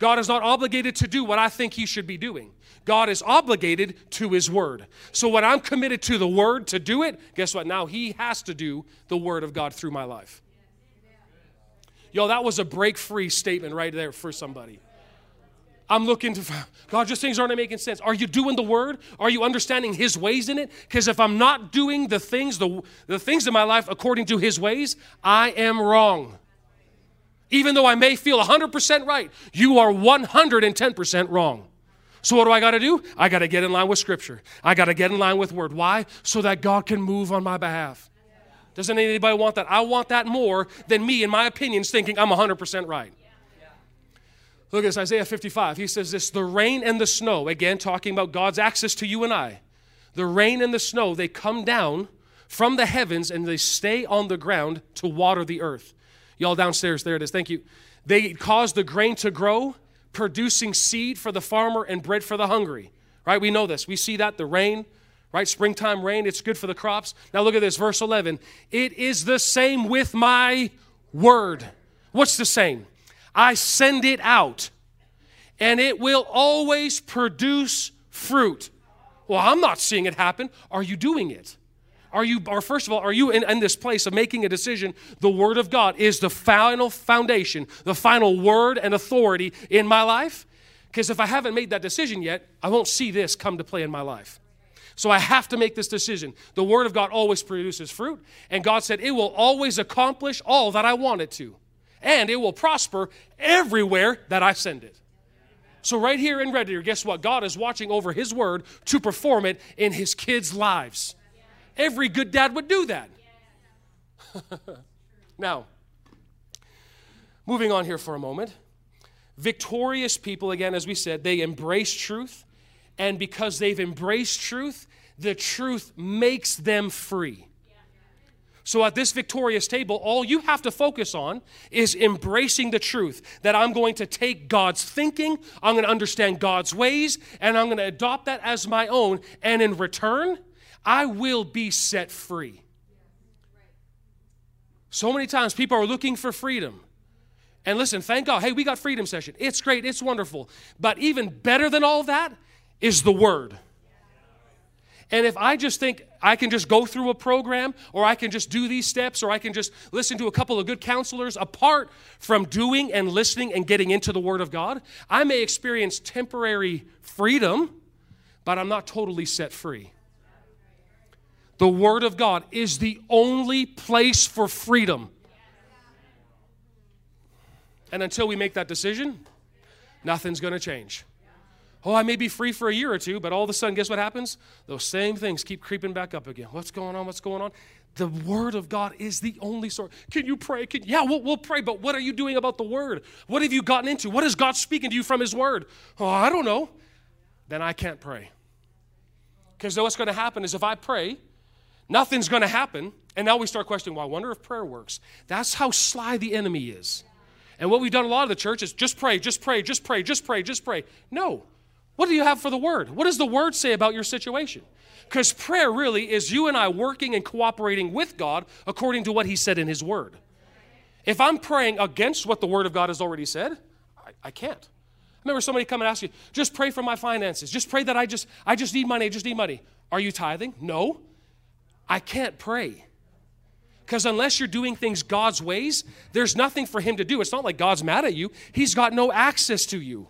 A: God is not obligated to do what I think He should be doing. God is obligated to His Word. So when I'm committed to the Word to do it, guess what? Now He has to do the Word of God through my life. Yo, that was a break free statement right there for somebody. I'm looking to, God, just things aren't making sense. Are you doing the word? Are you understanding his ways in it? Because if I'm not doing the things, the, the things in my life according to his ways, I am wrong. Even though I may feel 100% right, you are 110% wrong. So, what do I got to do? I got to get in line with Scripture. I got to get in line with Word. Why? So that God can move on my behalf. Doesn't anybody want that? I want that more than me, in my opinions, thinking I'm 100% right. Look at this Isaiah 55. He says this the rain and the snow, again, talking about God's access to you and I. The rain and the snow, they come down from the heavens and they stay on the ground to water the earth. Y'all downstairs, there it is. Thank you. They cause the grain to grow producing seed for the farmer and bread for the hungry. Right? We know this. We see that the rain, right? Springtime rain, it's good for the crops. Now look at this, verse 11. It is the same with my word. What's the same? I send it out, and it will always produce fruit. Well, I'm not seeing it happen. Are you doing it? Are you, or first of all, are you in, in, this place of making a decision? The Word of God is the final foundation, the final word and authority in my life? Because if I haven't made that decision yet, I won't see this come to play in my life. So I have to make this decision. The Word of God always produces fruit, and God said it will always accomplish all that I want it to, and it will prosper everywhere that I send it. So, right here in Red Deer, guess what? God is watching over His Word to perform it in His kids' lives. Every good dad would do that. [laughs] now, moving on here for a moment. Victorious people, again, as we said, they embrace truth. And because they've embraced truth, the truth makes them free. So at this victorious table, all you have to focus on is embracing the truth that I'm going to take God's thinking, I'm going to understand God's ways, and I'm going to adopt that as my own. And in return, I will be set free. So many times people are looking for freedom. And listen, thank God. Hey, we got freedom session. It's great, it's wonderful. But even better than all that is the word. And if I just think I can just go through a program, or I can just do these steps, or I can just listen to a couple of good counselors, apart from doing and listening and getting into the Word of God, I may experience temporary freedom, but I'm not totally set free. The Word of God is the only place for freedom. And until we make that decision, nothing's going to change. Oh, I may be free for a year or two, but all of a sudden, guess what happens? Those same things keep creeping back up again. What's going on? What's going on? The Word of God is the only source. Can you pray? Can, yeah, we'll, we'll pray, but what are you doing about the Word? What have you gotten into? What is God speaking to you from His Word? Oh, I don't know. Then I can't pray. Because what's going to happen is if I pray, Nothing's going to happen. And now we start questioning, well, I wonder if prayer works. That's how sly the enemy is. And what we've done a lot of the church is just pray, just pray, just pray, just pray, just pray. No. What do you have for the word? What does the word say about your situation? Because prayer really is you and I working and cooperating with God according to what He said in His word. If I'm praying against what the word of God has already said, I, I can't. I remember somebody come and ask you, just pray for my finances. Just pray that I just I just need money, I just need money. Are you tithing? No. I can't pray. Because unless you're doing things God's ways, there's nothing for Him to do. It's not like God's mad at you, He's got no access to you.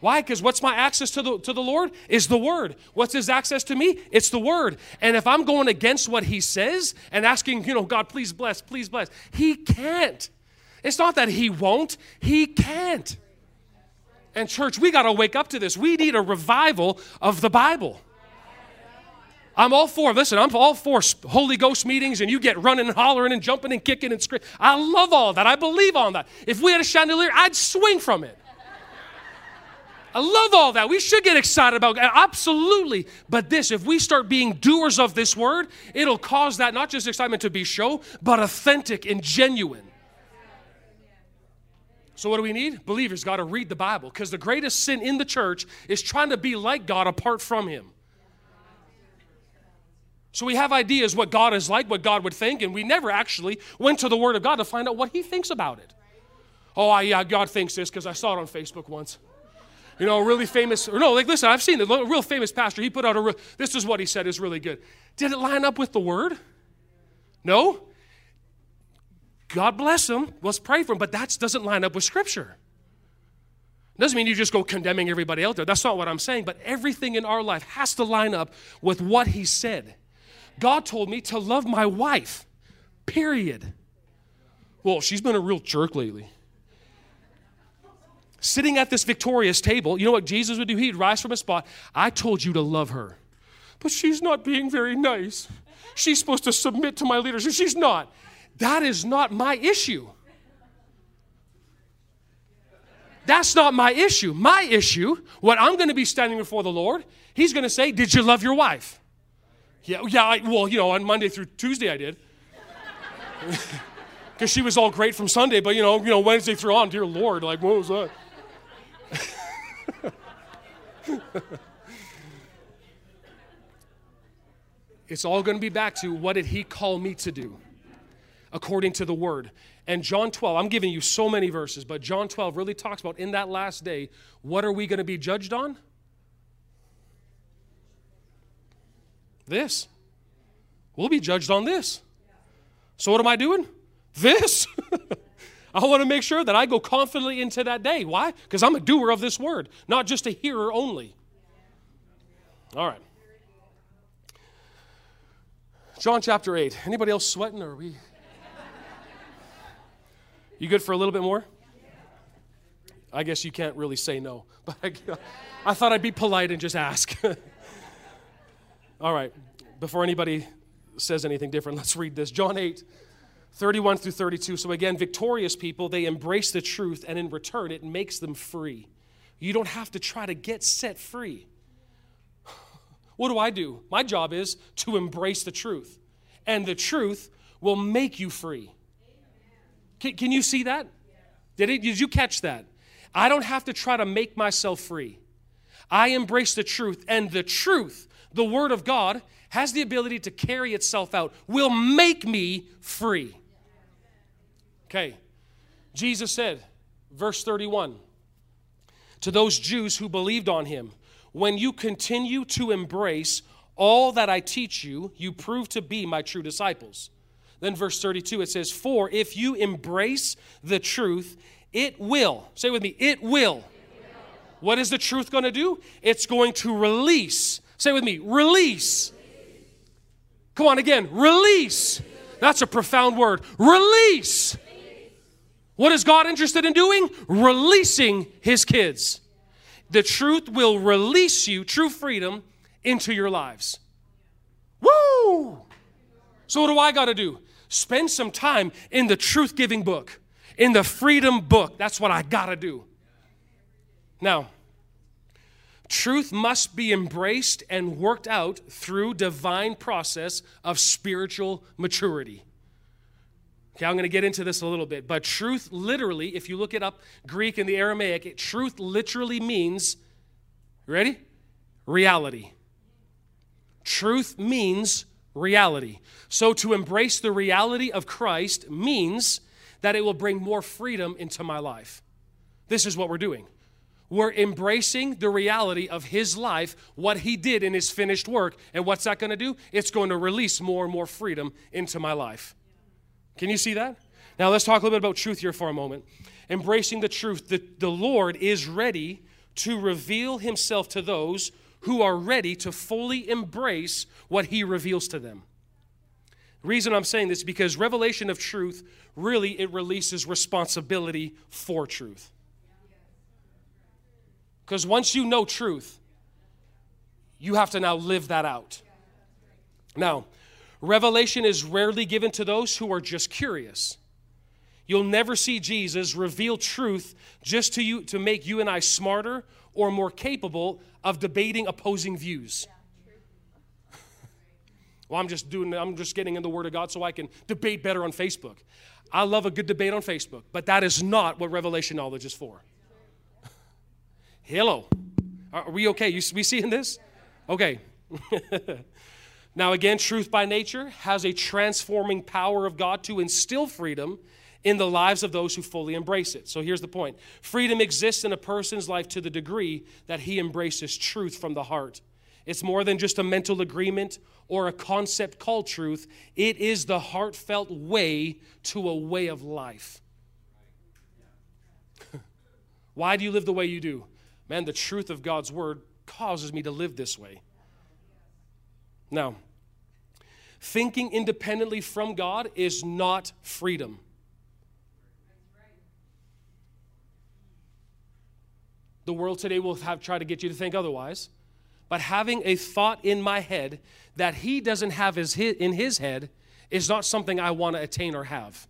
A: Why? Because what's my access to the, to the Lord? Is the Word. What's His access to me? It's the Word. And if I'm going against what He says and asking, you know, God, please bless, please bless, He can't. It's not that He won't, He can't. And, church, we got to wake up to this. We need a revival of the Bible. I'm all for, listen, I'm all for Holy Ghost meetings and you get running and hollering and jumping and kicking and screaming. I love all that. I believe on that. If we had a chandelier, I'd swing from it. I love all that. We should get excited about absolutely. But this, if we start being doers of this word, it'll cause that not just excitement to be show, but authentic and genuine. So, what do we need? Believers got to read the Bible because the greatest sin in the church is trying to be like God apart from Him. So, we have ideas what God is like, what God would think, and we never actually went to the Word of God to find out what He thinks about it. Oh, I, yeah, God thinks this because I saw it on Facebook once. You know, a really famous, or no, like listen, I've seen it, a real famous pastor, he put out a real, this is what he said is really good. Did it line up with the Word? No? God bless him. Let's pray for him. But that doesn't line up with Scripture. Doesn't mean you just go condemning everybody out there. That's not what I'm saying. But everything in our life has to line up with what he said. God told me to love my wife, period. Well, she's been a real jerk lately. Sitting at this victorious table, you know what Jesus would do? He'd rise from a spot. I told you to love her. But she's not being very nice. She's supposed to submit to my leadership. She's not. That is not my issue. That's not my issue. My issue, what I'm going to be standing before the Lord, He's going to say, Did you love your wife? Yeah, yeah, I, well, you know, on Monday through Tuesday I did. [laughs] Because she was all great from Sunday, but you know, you know, Wednesday through on, dear Lord, like what was that? [laughs] it's all going to be back to what did he call me to do? according to the word. And John 12, I'm giving you so many verses, but John 12 really talks about in that last day, what are we going to be judged on? This. We'll be judged on this. So, what am I doing? This. [laughs] I want to make sure that I go confidently into that day. Why? Because I'm a doer of this word, not just a hearer only. All right. John chapter 8. Anybody else sweating or are we you good for a little bit more? I guess you can't really say no, but I, I thought I'd be polite and just ask. [laughs] All right, before anybody says anything different, [laughs] let's read this. John 8, 31 through 32. So, again, victorious people, they embrace the truth, and in return, it makes them free. You don't have to try to get set free. [sighs] What do I do? My job is to embrace the truth, and the truth will make you free. Can, can you see that? Did, it, did you catch that? I don't have to try to make myself free. I embrace the truth, and the truth, the Word of God, has the ability to carry itself out, will make me free. Okay. Jesus said, verse 31, to those Jews who believed on him, when you continue to embrace all that I teach you, you prove to be my true disciples. Then, verse 32, it says, For if you embrace the truth, it will, say with me, it will. What is the truth going to do? It's going to release. Say with me, release. Come on again, release. That's a profound word. Release. What is God interested in doing? Releasing His kids. The truth will release you, true freedom, into your lives. Woo! So, what do I got to do? spend some time in the truth giving book, in the freedom book. That's what I got to do. Now, truth must be embraced and worked out through divine process of spiritual maturity. Okay, I'm going to get into this a little bit, but truth literally, if you look it up Greek and the Aramaic, it, truth literally means ready? Reality. Truth means reality. So, to embrace the reality of Christ means that it will bring more freedom into my life. This is what we're doing. We're embracing the reality of His life, what He did in His finished work. And what's that going to do? It's going to release more and more freedom into my life. Can you see that? Now, let's talk a little bit about truth here for a moment. Embracing the truth, the, the Lord is ready to reveal Himself to those who are ready to fully embrace what he reveals to them. The reason I'm saying this is because revelation of truth really it releases responsibility for truth. Because once you know truth, you have to now live that out. Now, revelation is rarely given to those who are just curious. You'll never see Jesus reveal truth just to you to make you and I smarter or more capable of debating opposing views. [laughs] well, I'm just doing I'm just getting in the word of God so I can debate better on Facebook. I love a good debate on Facebook, but that is not what revelation knowledge is for. Hello. Are we okay? You we seeing this? Okay. [laughs] now again, truth by nature has a transforming power of God to instill freedom in the lives of those who fully embrace it. So here's the point freedom exists in a person's life to the degree that he embraces truth from the heart. It's more than just a mental agreement or a concept called truth, it is the heartfelt way to a way of life. [laughs] Why do you live the way you do? Man, the truth of God's word causes me to live this way. Now, thinking independently from God is not freedom. The world today will have try to get you to think otherwise. But having a thought in my head that he doesn't have his, in his head is not something I want to attain or have.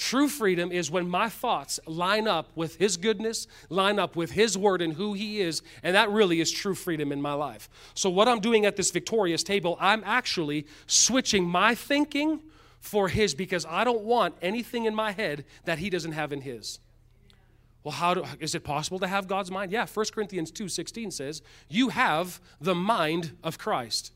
A: True freedom is when my thoughts line up with His goodness, line up with His word and who He is, and that really is true freedom in my life. So, what I'm doing at this victorious table, I'm actually switching my thinking for His because I don't want anything in my head that He doesn't have in His. Well, how do, is it possible to have God's mind? Yeah, 1 Corinthians 2.16 says, you have the mind of Christ.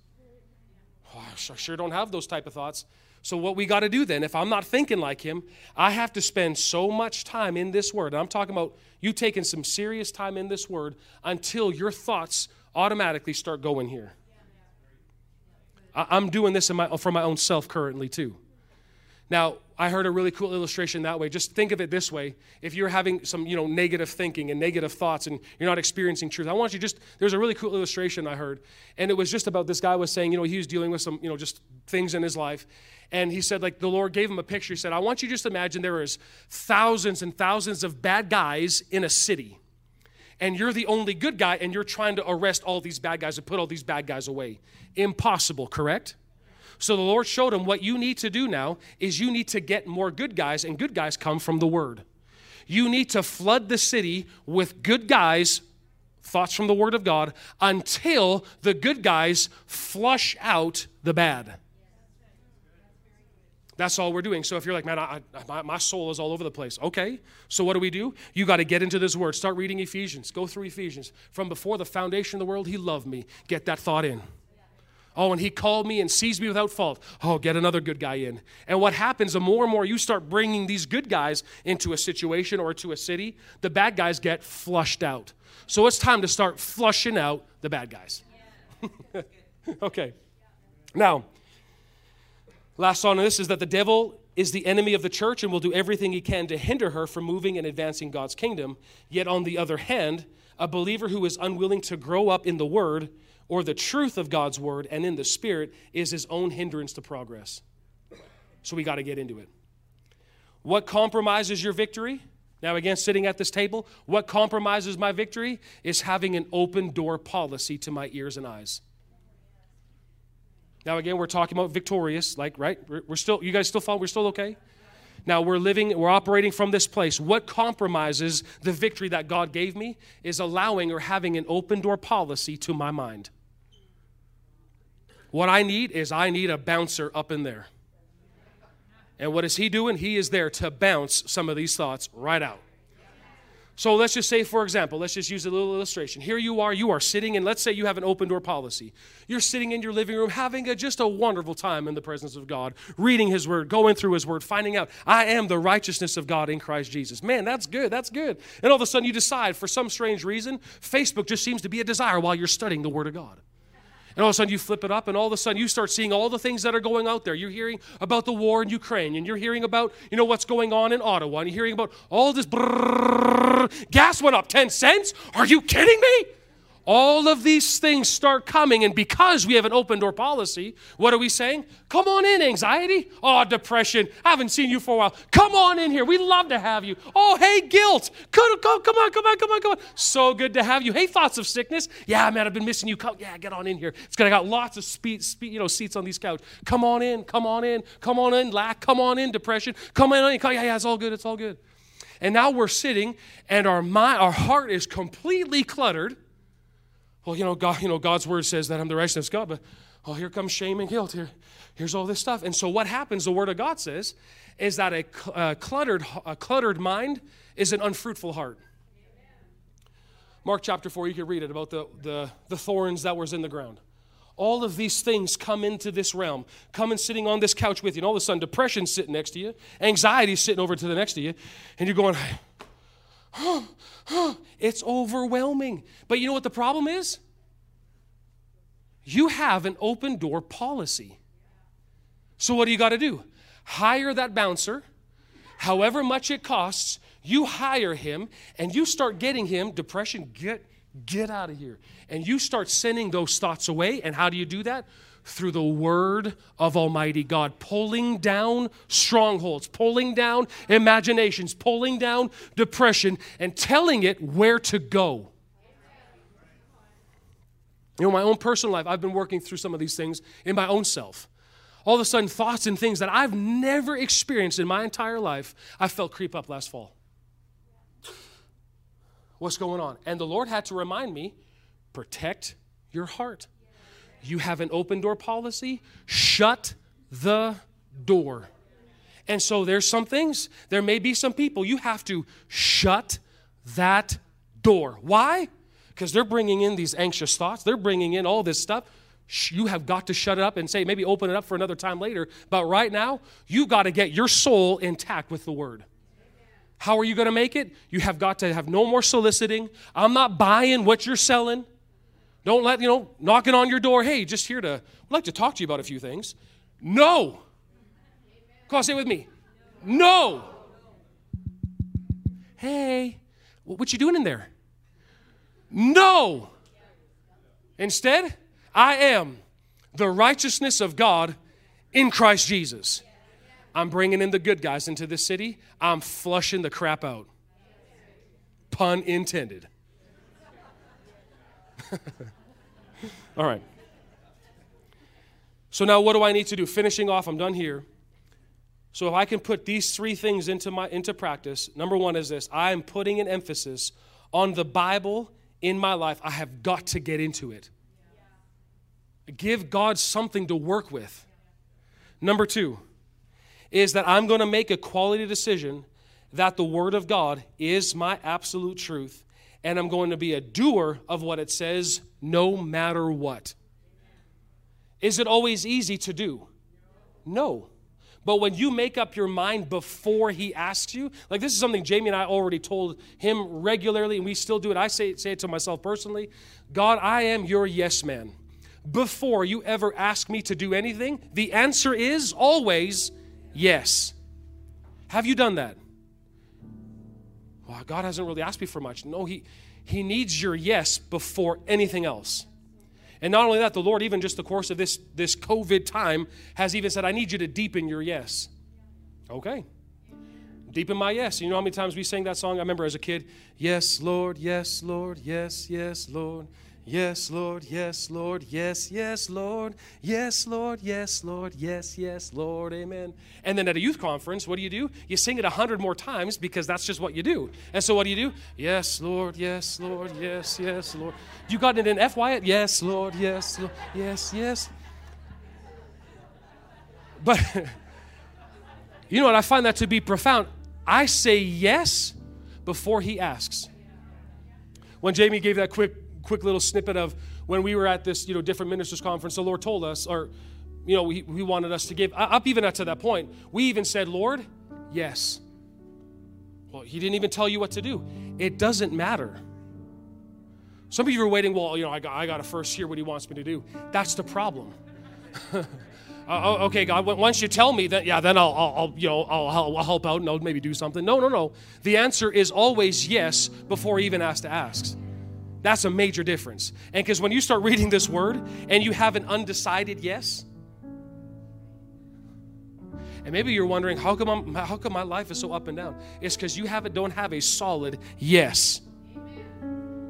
A: Oh, I sure don't have those type of thoughts. So what we got to do then, if I'm not thinking like him, I have to spend so much time in this word. And I'm talking about you taking some serious time in this word until your thoughts automatically start going here. I'm doing this my, for my own self currently too. Now, I heard a really cool illustration that way. Just think of it this way. If you're having some, you know, negative thinking and negative thoughts and you're not experiencing truth, I want you just there's a really cool illustration I heard. And it was just about this guy was saying, you know, he was dealing with some, you know, just things in his life. And he said, like, the Lord gave him a picture. He said, I want you just imagine there is thousands and thousands of bad guys in a city. And you're the only good guy, and you're trying to arrest all these bad guys and put all these bad guys away. Impossible, correct? So the Lord showed him what you need to do now is you need to get more good guys, and good guys come from the Word. You need to flood the city with good guys, thoughts from the Word of God, until the good guys flush out the bad. That's all we're doing. So if you're like, man, I, I, my, my soul is all over the place. Okay, so what do we do? You got to get into this word. Start reading Ephesians. Go through Ephesians. From before the foundation of the world, he loved me. Get that thought in. Oh, and he called me and sees me without fault. Oh, get another good guy in. And what happens, the more and more you start bringing these good guys into a situation or to a city, the bad guys get flushed out. So it's time to start flushing out the bad guys. [laughs] okay. Now, last on this is that the devil is the enemy of the church and will do everything he can to hinder her from moving and advancing God's kingdom. Yet, on the other hand, a believer who is unwilling to grow up in the word or the truth of God's word and in the spirit is his own hindrance to progress. So we got to get into it. What compromises your victory? Now, again, sitting at this table, what compromises my victory is having an open door policy to my ears and eyes. Now, again, we're talking about victorious, like, right? We're, still, you guys still follow? We're still okay? Now we're living, we're operating from this place. What compromises the victory that God gave me is allowing or having an open door policy to my mind. What I need is I need a bouncer up in there. And what is he doing? He is there to bounce some of these thoughts right out. So let's just say, for example, let's just use a little illustration. Here you are, you are sitting, and let's say you have an open door policy. You're sitting in your living room having a, just a wonderful time in the presence of God, reading His Word, going through His Word, finding out, I am the righteousness of God in Christ Jesus. Man, that's good, that's good. And all of a sudden you decide, for some strange reason, Facebook just seems to be a desire while you're studying the Word of God. And all of a sudden you flip it up, and all of a sudden you start seeing all the things that are going out there. You're hearing about the war in Ukraine, and you're hearing about, you know, what's going on in Ottawa, and you're hearing about all this brrr, gas went up 10 cents. Are you kidding me? All of these things start coming, and because we have an open door policy, what are we saying? Come on in, anxiety. Oh, depression. I haven't seen you for a while. Come on in here. We love to have you. Oh, hey, guilt. Come, come, come on, come on, come on, come on. So good to have you. Hey, thoughts of sickness. Yeah, man, I've been missing you. Come, yeah, get on in here. It's gonna got lots of speed, speed, you know, seats on these couch. Come on in, come on in, come on in, lack, come on in, depression. Come on in. Come, yeah, yeah, it's all good. It's all good. And now we're sitting, and our mind, our heart is completely cluttered well, you know, God, you know, God's word says that I'm the righteousness of God, but oh, here comes shame and guilt. Here, here's all this stuff. And so what happens, the word of God says, is that a, a cluttered, a cluttered mind is an unfruitful heart. Mark chapter 4, you can read it about the, the, the thorns that was in the ground. All of these things come into this realm, come and sitting on this couch with you, and all of a sudden depression's sitting next to you, anxiety's sitting over to the next to you, and you're going, [gasps] it's overwhelming. But you know what the problem is? You have an open door policy. So, what do you got to do? Hire that bouncer, however much it costs, you hire him and you start getting him depression, get, get out of here. And you start sending those thoughts away. And how do you do that? Through the word of Almighty God, pulling down strongholds, pulling down imaginations, pulling down depression, and telling it where to go. You know, my own personal life, I've been working through some of these things in my own self. All of a sudden, thoughts and things that I've never experienced in my entire life, I felt creep up last fall. What's going on? And the Lord had to remind me protect your heart you have an open door policy, shut the door. And so there's some things, there may be some people, you have to shut that door. Why? Because they're bringing in these anxious thoughts, they're bringing in all this stuff. You have got to shut it up and say, maybe open it up for another time later. But right now, you got to get your soul intact with the word. How are you going to make it? You have got to have no more soliciting. I'm not buying what you're selling. Don't let, you know, knocking on your door, hey, just here to, I'd like to talk to you about a few things. No. Come on, say it with me. No. Hey, what you doing in there? No. Instead, I am the righteousness of God in Christ Jesus. I'm bringing in the good guys into this city. I'm flushing the crap out. Pun intended. [laughs] All right. So now what do I need to do? Finishing off, I'm done here. So if I can put these three things into my into practice, number 1 is this. I am putting an emphasis on the Bible in my life. I have got to get into it. Give God something to work with. Number 2 is that I'm going to make a quality decision that the word of God is my absolute truth and I'm going to be a doer of what it says no matter what. Is it always easy to do? No. But when you make up your mind before he asks you, like this is something Jamie and I already told him regularly, and we still do it. I say, say it to myself personally God, I am your yes man. Before you ever ask me to do anything, the answer is always yes. Have you done that? well, God hasn't really asked me for much. No, he, he needs your yes before anything else. And not only that, the Lord, even just the course of this, this COVID time, has even said, I need you to deepen your yes. Okay. Deepen my yes. You know how many times we sang that song? I remember as a kid, Yes, Lord, yes, Lord, yes, yes, Lord. Yes, Lord, yes, Lord, yes, yes, Lord, yes, Lord, yes, Lord, yes, yes, Lord, amen. And then at a youth conference, what do you do? You sing it a hundred more times because that's just what you do. And so what do you do? Yes, Lord, yes, Lord, yes, yes, Lord. You got it in F Wyatt? Yes, Lord, yes, Lord, yes, yes. But [laughs] you know what? I find that to be profound. I say yes before he asks. When Jamie gave that quick quick little snippet of when we were at this, you know, different ministers conference, the Lord told us, or, you know, he, he wanted us to give, up even up to that point, we even said, Lord, yes. Well, he didn't even tell you what to do. It doesn't matter. Some of you are waiting, well, you know, I got, I got to first hear what he wants me to do. That's the problem. [laughs] uh, okay, God, once you tell me that, yeah, then I'll, I'll, I'll you know, I'll, I'll, help out and I'll maybe do something. No, no, no. The answer is always yes before he even has to ask. That's a major difference. And because when you start reading this word and you have an undecided yes, and maybe you're wondering, how come, I'm, how come my life is so up and down? It's because you have don't have a solid yes.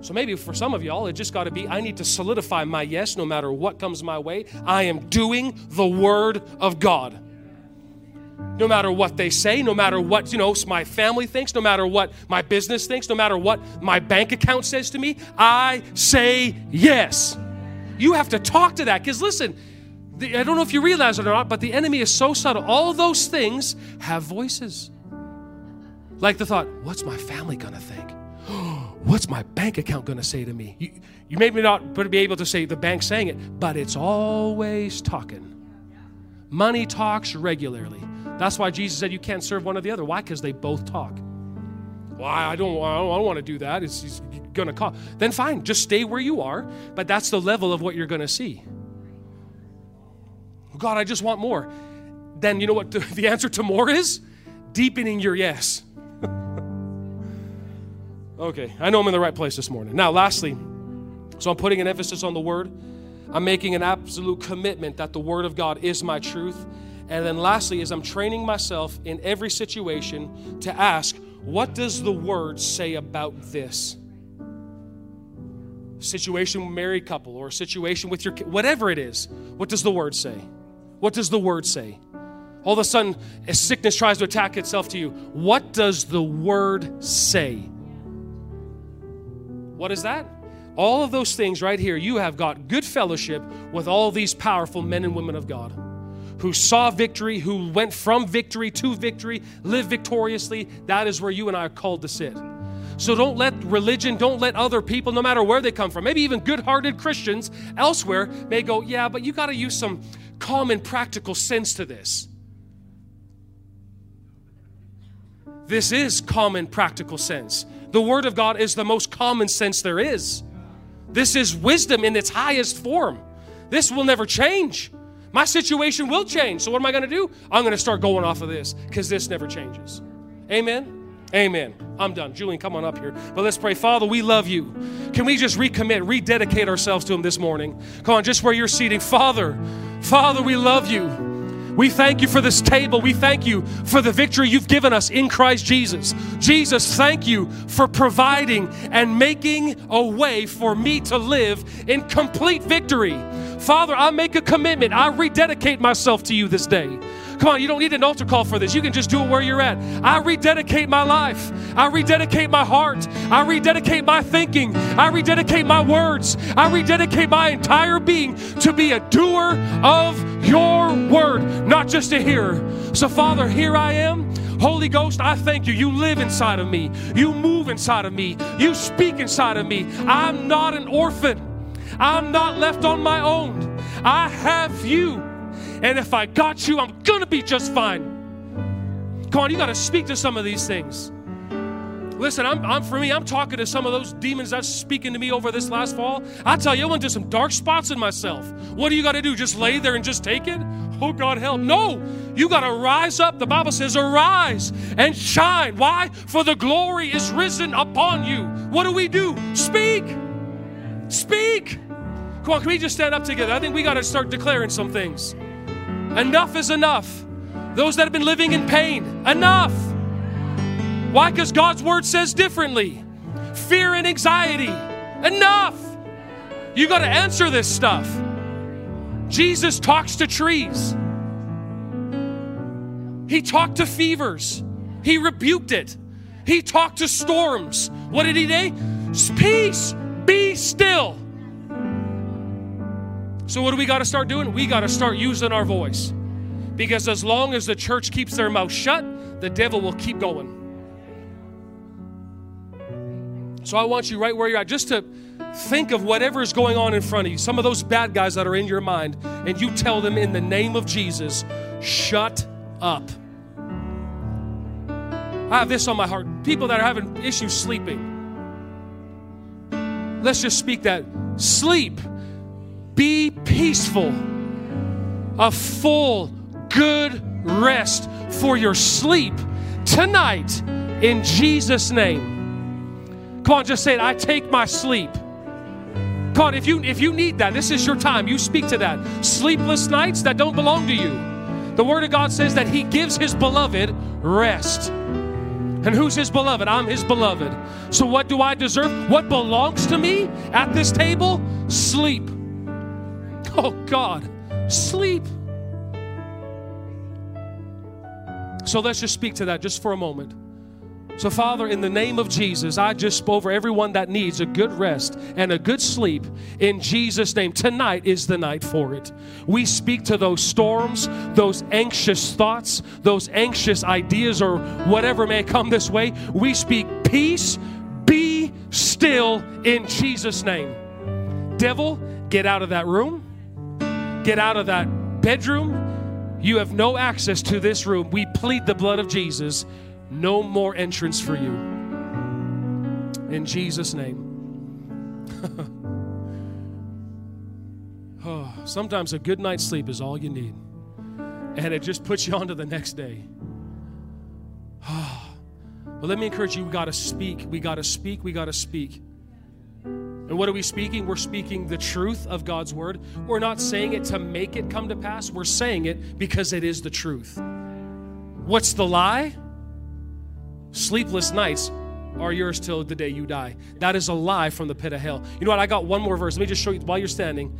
A: So maybe for some of y'all, it just got to be I need to solidify my yes no matter what comes my way. I am doing the word of God. No matter what they say, no matter what, you know, my family thinks, no matter what my business thinks, no matter what my bank account says to me, I say yes. You have to talk to that because listen, the, I don't know if you realize it or not, but the enemy is so subtle. All those things have voices. Like the thought, what's my family going to think? [gasps] what's my bank account going to say to me? You, you may not be able to say the bank saying it, but it's always talking. Money talks regularly. That's why Jesus said you can't serve one or the other. Why? Because they both talk. Why? I don't, I don't, I don't want to do that. It's, going to cost. Then fine, just stay where you are, but that's the level of what you're going to see. Oh, God, I just want more. Then you know what the [laughs] answer to more is? Deepening your yes. [laughs] okay, I know I'm in the right place this morning. Now, lastly, so I'm putting an emphasis on the word. I'm making an absolute commitment that the word of God is my truth. And then lastly, is I'm training myself in every situation to ask, what does the word say about this? Situation with married couple or a situation with your whatever it is, what does the word say? What does the word say? All of a sudden, a sickness tries to attack itself to you. What does the word say? What is that? All of those things right here, you have got good fellowship with all these powerful men and women of God who saw victory, who went from victory to victory, live victoriously. That is where you and I are called to sit. So don't let religion, don't let other people, no matter where they come from, maybe even good hearted Christians elsewhere, may go, yeah, but you got to use some common practical sense to this. This is common practical sense. The Word of God is the most common sense there is. This is wisdom in its highest form. This will never change. My situation will change. So, what am I going to do? I'm going to start going off of this because this never changes. Amen. Amen. I'm done. Julian, come on up here. But let's pray. Father, we love you. Can we just recommit, rededicate ourselves to Him this morning? Come on, just where you're seating. Father, Father, we love you. We thank you for this table. We thank you for the victory you've given us in Christ Jesus. Jesus, thank you for providing and making a way for me to live in complete victory. Father, I make a commitment. I rededicate myself to you this day. Come on, you don't need an altar call for this. You can just do it where you're at. I rededicate my life. I rededicate my heart. I rededicate my thinking. I rededicate my words. I rededicate my entire being to be a doer of your word, not just a hearer. So, Father, here I am. Holy Ghost, I thank you. You live inside of me. You move inside of me. You speak inside of me. I'm not an orphan. I'm not left on my own. I have you. And if I got you, I'm going to be just fine. Come on, you got to speak to some of these things. Listen, I'm, I'm, for me, I'm talking to some of those demons that's speaking to me over this last fall. I tell you, I went to some dark spots in myself. What do you got to do? Just lay there and just take it? Oh, God, help. No, you got to rise up. The Bible says, arise and shine. Why? For the glory is risen upon you. What do we do? Speak. Speak. Come on, can we just stand up together? I think we got to start declaring some things. Enough is enough. Those that have been living in pain, enough. Why? Because God's word says differently. Fear and anxiety, enough. You got to answer this stuff. Jesus talks to trees, He talked to fevers, He rebuked it, He talked to storms. What did He say? Peace, be still. So, what do we got to start doing? We got to start using our voice. Because as long as the church keeps their mouth shut, the devil will keep going. So, I want you right where you're at just to think of whatever is going on in front of you, some of those bad guys that are in your mind, and you tell them in the name of Jesus, shut up. I have this on my heart. People that are having issues sleeping. Let's just speak that. Sleep be peaceful, a full, good rest for your sleep tonight in Jesus' name. Come on, just say it. I take my sleep God, if you if you need that, this is your time. You speak to that. Sleepless nights that don't belong to you. The word of God says that he gives his beloved rest. And who's his beloved? I'm his beloved. So what do I deserve? What belongs to me at this table? Sleep. Oh God, sleep. So let's just speak to that just for a moment. So, Father, in the name of Jesus, I just spoke over everyone that needs a good rest and a good sleep. In Jesus' name, tonight is the night for it. We speak to those storms, those anxious thoughts, those anxious ideas, or whatever may come this way. We speak peace, be still in Jesus' name. Devil, get out of that room, get out of that bedroom. You have no access to this room. We plead the blood of Jesus no more entrance for you. In Jesus' name. [laughs] oh, sometimes a good night's sleep is all you need, and it just puts you on to the next day. [sighs] but let me encourage you we got to speak. We got to speak. We got to speak. And what are we speaking? We're speaking the truth of God's word. We're not saying it to make it come to pass, we're saying it because it is the truth. What's the lie? Sleepless nights are yours till the day you die. That is a lie from the pit of hell. You know what? I got one more verse. Let me just show you while you're standing.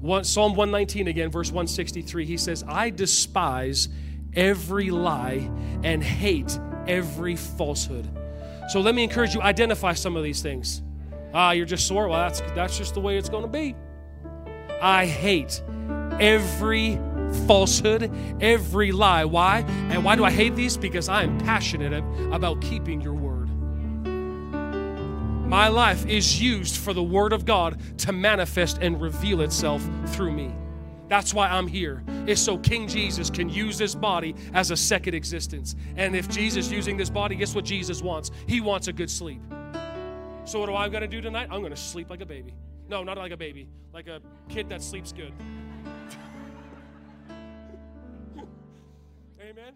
A: One, Psalm 119 again, verse 163. He says, I despise every lie and hate every falsehood. So let me encourage you, identify some of these things. Ah, you're just sore. Well, that's that's just the way it's going to be. I hate every falsehood, every lie. Why? And why do I hate these? Because I am passionate about keeping your word. My life is used for the word of God to manifest and reveal itself through me. That's why I'm here, is so King Jesus can use this body as a second existence. And if Jesus using this body, guess what Jesus wants? He wants a good sleep. So what am I going to do tonight? I'm going to sleep like a baby. No, not like a baby, like a kid that sleeps good. [laughs] Amen.